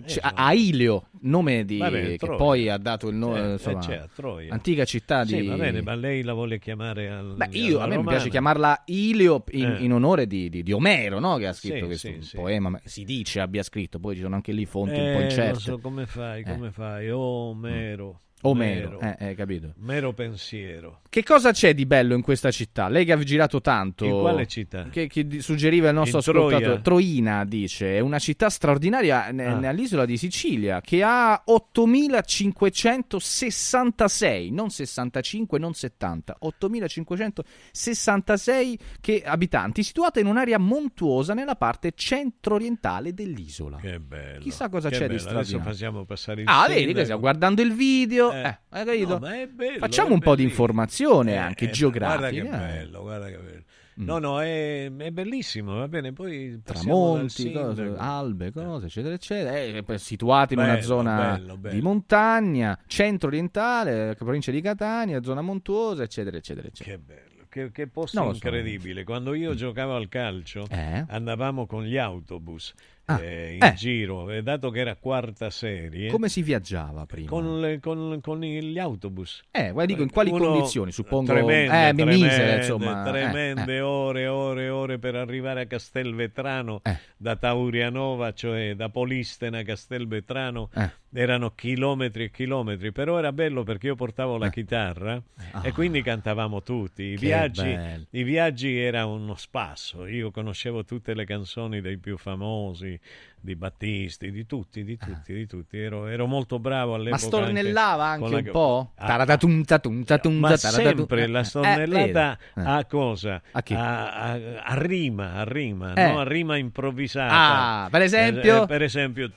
Cioè, a- Ilio, nome di, Vabbè, che poi ha dato il nome, Eh, insomma, eh, c'è, a Troia. antica città di... Sì, va bene, ma lei la vuole chiamare al, Beh, io, a me romana? piace chiamarla Ilio in, Eh. in onore di, di- di Omero, no? che ha scritto Sì, questo sì, sì. poema. ma Si dice abbia scritto, poi ci sono anche lì fonti un po' Eh, incerte. non so come fai, come fai. Oh, mero. Omero, mero. eh, eh, capito. Mero pensiero. Che cosa c'è di bello in questa città? Lei che ha girato tanto. In quale città? Che, che suggeriva il nostro In Troia? ascoltatore. Troina dice: è una città straordinaria ne- Ah. Nell'isola di Sicilia che ha 8566, non 65, non 70, 8566 che- abitanti, situata in un'area montuosa nella parte centro-orientale dell'isola. Che bello. Chissà cosa c'è di bello. Adesso facciamo passare il Ah, vedi, stiamo guardando il video. Eh. eh, hai capito? No, bello, Facciamo un po' di bellissimo. informazione anche Eh, geografica. Guarda che eh. bello, guarda che bello. Mm. No, no, è, è bellissimo, va bene, poi tramonti, cose, albe, cose, eccetera, eccetera. Eh, poi situati in una Bello, zona bello, bello. di montagna, centro orientale, provincia di Catania, zona montuosa, eccetera, eccetera, eccetera. Che bello, che, che posto Non lo so. incredibile. Quando io giocavo al calcio Eh? andavamo con gli autobus Ah, eh, in eh. giro, e dato che era quarta serie, Come si viaggiava prima? con, le- con- con gli autobus. Eh, guarda, dico, in quali Uno- condizioni? Suppongo, tremende, eh, mi misere, tremende, insomma. eh, tremende eh. ore, ore, ore per arrivare a Castelvetrano Eh. da Taurianova, cioè da Polistena a Castelvetrano. Eh. Erano chilometri e chilometri, però era bello perché io portavo la chitarra e quindi cantavamo tutti. I Eh. Ah. Viaggi. I viaggi era uno spasso. Io conoscevo tutte le canzoni dei più famosi, di Battisti, di tutti, di tutti, di tutti. Ero, ero molto bravo all'epoca. Ma stornellava anche, la- un po'? Ah, Taradatum, tatum, tatum, ma taradatum. sempre la Eh, stornellata eh, a cosa? A chi? A, a- rima, a rima, Eh. no? a rima improvvisata. Ah, per esempio? Eh, per esempio.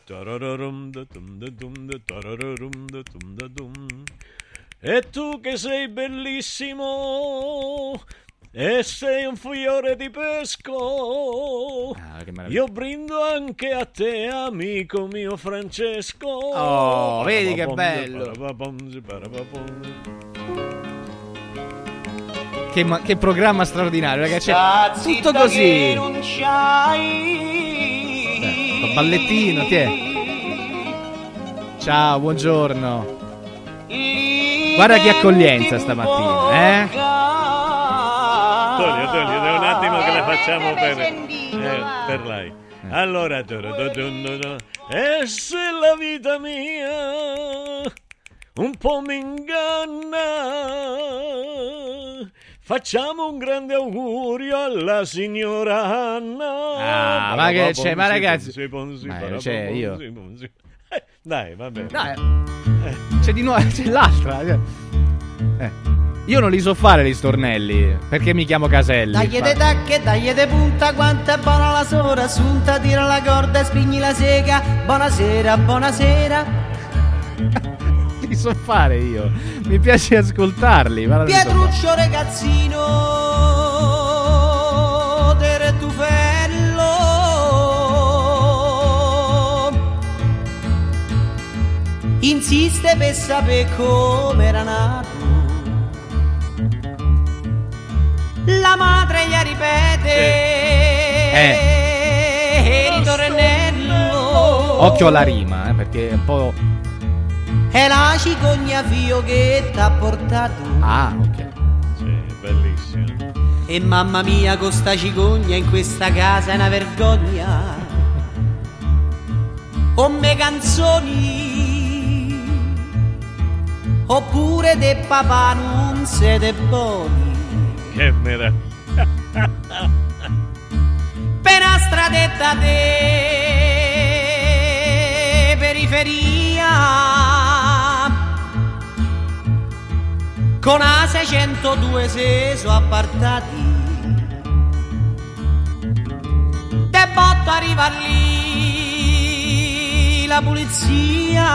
E tu che sei bellissimo e sei un fiore di pesco. Ah. Io brindo anche a te, amico mio Francesco. Oh, vedi che bello. Che, ma- che programma straordinario, ragazzi. Cioè, tutto così. Eh, col ballettino, ti è. Ciao, buongiorno. Guarda che accoglienza stamattina, eh? Facciamo per, eh, per lei. Allora, tu- tu- e se la vita mia un po' mi inganna, facciamo un grande augurio alla signora Anna. Ah, ma che c'è? Ma ragazzi- c'è io. Eh, Dai, va bene. Dai, c'è di nuovo, (laughs) c'è l'altra. Eh. Io non li so fare gli stornelli, perché mi chiamo Caselli. Dagli de tacche, dagli de punta, quanto è buona la sora, assunta, tira la corda e spigni la sega. Buonasera, buonasera. (laughs) li so fare io. Mi piace ascoltarli. li so. Pietruccio ragazzino del tufello insiste per sapere come era nato la madre gli ripete Eh. il ritornello Occhio alla rima, eh, perché è un po'. è la cicogna fio che t'ha portato Ah, ok. Sì, bellissimo. E mamma mia, con sta cicogna in questa casa è una vergogna. O me canzoni, oppure de papà non siete buoni. Meraviglia. (laughs) Per la stradetta de periferia, con a 602 se so appartati. De botto arriva lì la pulizia.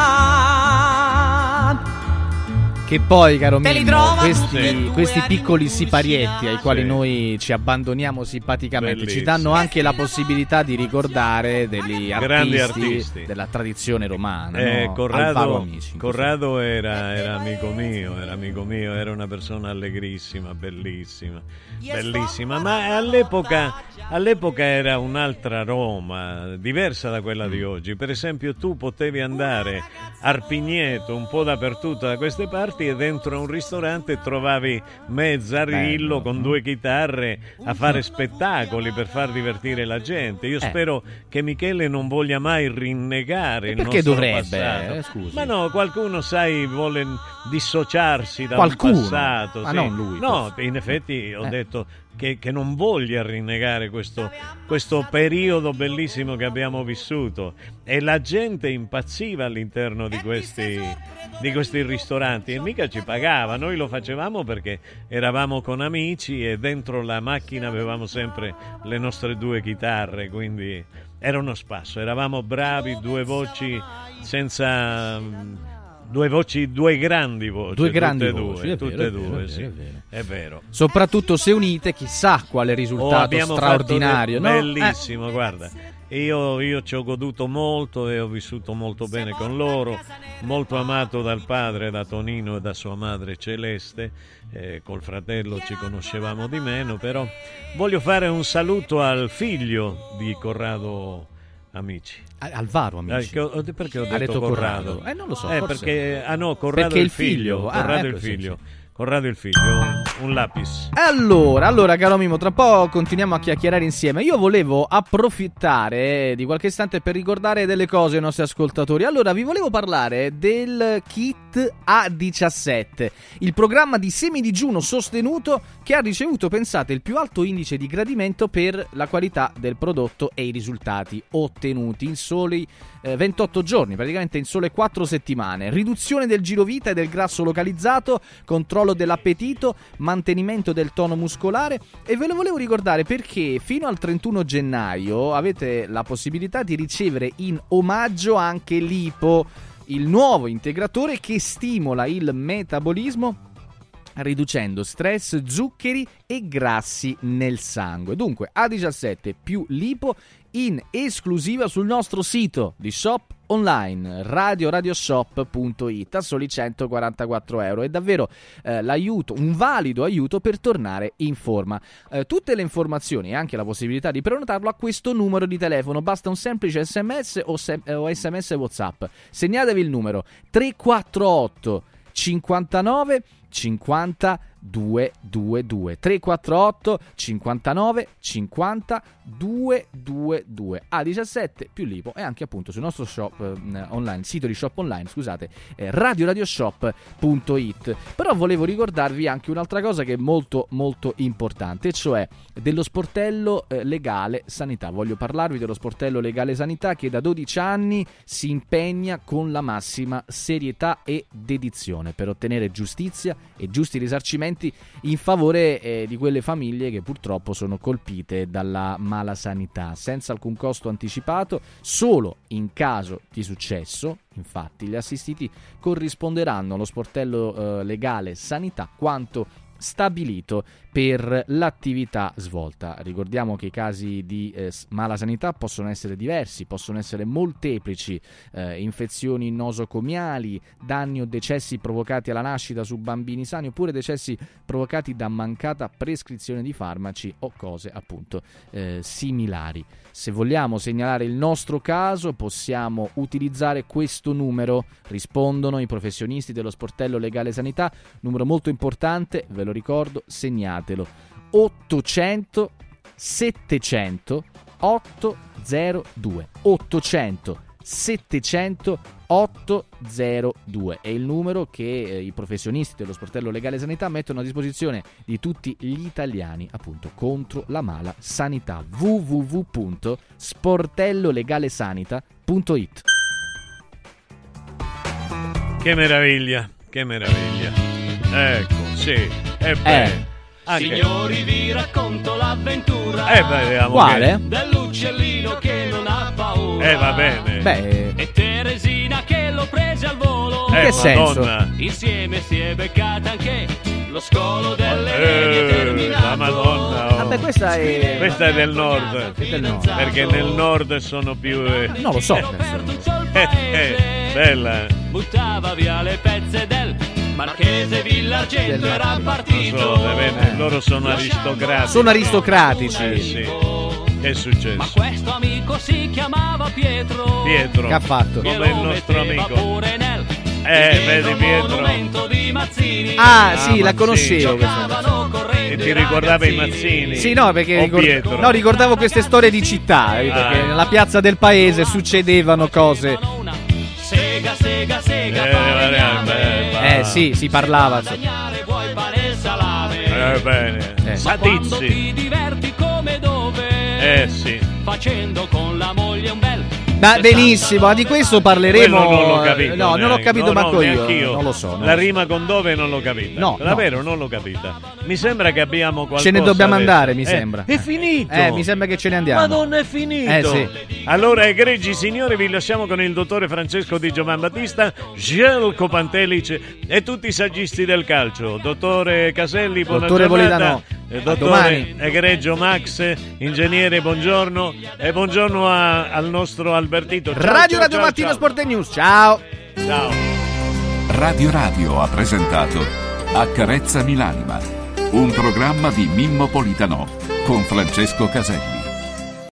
Che poi, caro Te li Mimmo, trovano questi, questi piccoli siparietti ai quali Sì. noi ci abbandoniamo simpaticamente ci Bellissimo. danno anche la possibilità di ricordare degli artisti, artisti. della tradizione romana. Eh, no? Corrado, Amici, Corrado era, era amico mio, era amico mio, era una persona allegrissima, bellissima, bellissima, ma all'epoca, all'epoca era un'altra Roma, diversa da quella Mm. di oggi. Per esempio tu potevi andare a Arpigneto, un po' dappertutto da queste parti e dentro a un ristorante trovavi Mezzarillo Bello. con due chitarre a fare spettacoli per far divertire la gente. Io Eh. spero che Michele non voglia mai rinnegare il perché nostro dovrebbe, passato. eh, scusi. Ma no, qualcuno, sai, vuole dissociarsi da Qualcuno? un passato. Ma sì. non lui, No, in effetti ho Eh. detto che, che non voglia rinnegare questo, questo periodo bellissimo che abbiamo vissuto. E la gente impazziva all'interno di questi, di questi ristoranti e mica ci pagava. Noi lo facevamo perché eravamo con amici e dentro la macchina avevamo sempre le nostre due chitarre, quindi era uno spasso. Eravamo bravi, due voci senza... Due voci, due grandi voci. Due grandi tutte e voci, due, è tutte vero, e è vero, due, è sì. vero, è vero. È vero. Soprattutto se unite, chissà quale Oh, risultato abbiamo straordinario. fatto no? Bellissimo, guarda. Io, io ci ho goduto molto e ho vissuto molto bene con loro, molto amato dal padre, da Tonino e da sua madre Celeste, eh, col fratello ci conoscevamo di meno, però voglio fare un saluto al figlio di Corrado Amici. Alvaro, amici. Eh, ho- perché ho Ha detto, detto Corrado? Corrado. Eh, non lo so, Eh, forse- perché, ah no, Corrado Perché è il il figlio. figlio. Ah, Corrado è ecco, il sì, figlio. Corrado il figlio, un, lapis. Allora, allora, caro Mimo, tra po' continuiamo a chiacchierare insieme. Io volevo approfittare di qualche istante per ricordare delle cose ai nostri ascoltatori. Allora, vi volevo parlare del kit A17, il programma di semidigiuno sostenuto che ha ricevuto, pensate, il più alto indice di gradimento per la qualità del prodotto e i risultati ottenuti in soli eh, 28 giorni, praticamente in sole 4 settimane. Riduzione del girovita e del grasso localizzato, controllo dell'appetito, mantenimento del tono muscolare e ve lo volevo ricordare perché fino al 31 gennaio avete la possibilità di ricevere in omaggio anche l'IPO, il nuovo integratore che stimola il metabolismo riducendo stress, zuccheri e grassi nel sangue. Dunque, A17 più lipo in esclusiva sul nostro sito di shop online radioradioshop.it a soli 144 euro. È davvero eh, l'aiuto un valido aiuto per tornare in forma. Eh, tutte le informazioni e anche la possibilità di prenotarlo a questo numero di telefono. Basta un semplice sms o, sem- eh, o sms whatsapp. Segnatevi il numero 348 59 50 222 348 59 50 222 A17 più Lipo e anche appunto sul nostro shop eh, online, sito di shop online, scusate, eh, radioradioshop.it. Però volevo ricordarvi anche un'altra cosa che è molto molto importante, cioè dello sportello eh, legale sanità. Voglio parlarvi dello sportello legale sanità che da 12 anni si impegna con la massima serietà e dedizione per ottenere giustizia e giusti risarcimenti interventi in favore eh, di quelle famiglie che purtroppo sono colpite dalla mala sanità, senza alcun costo anticipato, solo in caso di successo. Infatti, gli assistiti corrisponderanno allo sportello eh, legale sanità quanto stabilito per l'attività svolta. Ricordiamo che i casi di eh, mala sanità possono essere diversi, possono essere molteplici, eh, infezioni nosocomiali, danni o decessi provocati alla nascita su bambini sani oppure decessi provocati da mancata prescrizione di farmaci o cose appunto eh, similari. Se vogliamo segnalare il nostro caso possiamo utilizzare questo numero, rispondono i professionisti dello sportello legale sanità, numero molto importante, ve lo ricordo, segnate segnatelo. 800 700 802 800 700 802 è il numero che eh, i professionisti dello sportello legale sanità mettono a disposizione di tutti gli italiani appunto contro la mala sanità. www.sportellolegalesanita.it che meraviglia che meraviglia. Ecco sì e Eh. Anche- Signori, vi racconto l'avventura Eh, beh, vediamo Quale? dell'uccellino che non ha paura. Eh, va bene. Beh, E Teresina che lo prese al volo. Eh, che Madonna. senso? Insieme si è beccata anche lo scolo delle Eh, terminato. la Madonna. oh. Vabbè, questa è Questa è del nord. del nord. Perché nel nord sono più. eh, Non lo so. eh, eh, bella. Buttava via le pezze del marchese Villargento. Era partito. So, vedi, loro sono aristocratici. Sono aristocratici. Eh sì. Che è successo? Questo amico si chiamava Pietro. Pietro. Che ha fatto? Come il nostro amico. pure nel Eh, vedi Pietro. Mazzini. Ah, sì, la Mazzini. conoscevo Giocavano correndo E ti ricordava i mazzini? Sì, no, perché O ricor- Pietro? no, ricordavo queste storie di città, eh, perché Ah. nella piazza del paese succedevano cose. Sega, sega, sega, Eh, Eh sì, si parlava. salame. Eh, bene. Eh. Ma quando Satizi. ti diverti come dove? Eh sì. Facendo con la moglie un bel Ma benissimo, ma di questo parleremo. Quello non l'ho capito. No, non l'ho neanche. capito No, no, manco io. neanch'io. Non lo so. non La rima con dove non l'ho capita. No, Davvero non l'ho capita. Mi sembra che abbiamo qualcosa Ce ne dobbiamo adesso. andare, mi Eh, sembra. È finito. Eh, mi sembra che ce ne andiamo. Madonna, è finito. Eh, sì. Allora, egregi signori, vi lasciamo con il dottore Francesco Di Giovan Battista, Gelco Pantelic e tutti i saggisti del calcio. Dottore Caselli, buona Dottore giornata. Eh, dottore. Egregio Max, ingegnere, buongiorno. E buongiorno a- al nostro Albertito. Ciao, Radio ciao, Radio ciao, Mattino ciao. Sport e News. Ciao. Ciao. Radio Radio ha presentato Accarezzami l'anima, un programma di Mimmo Politano con Francesco Caselli.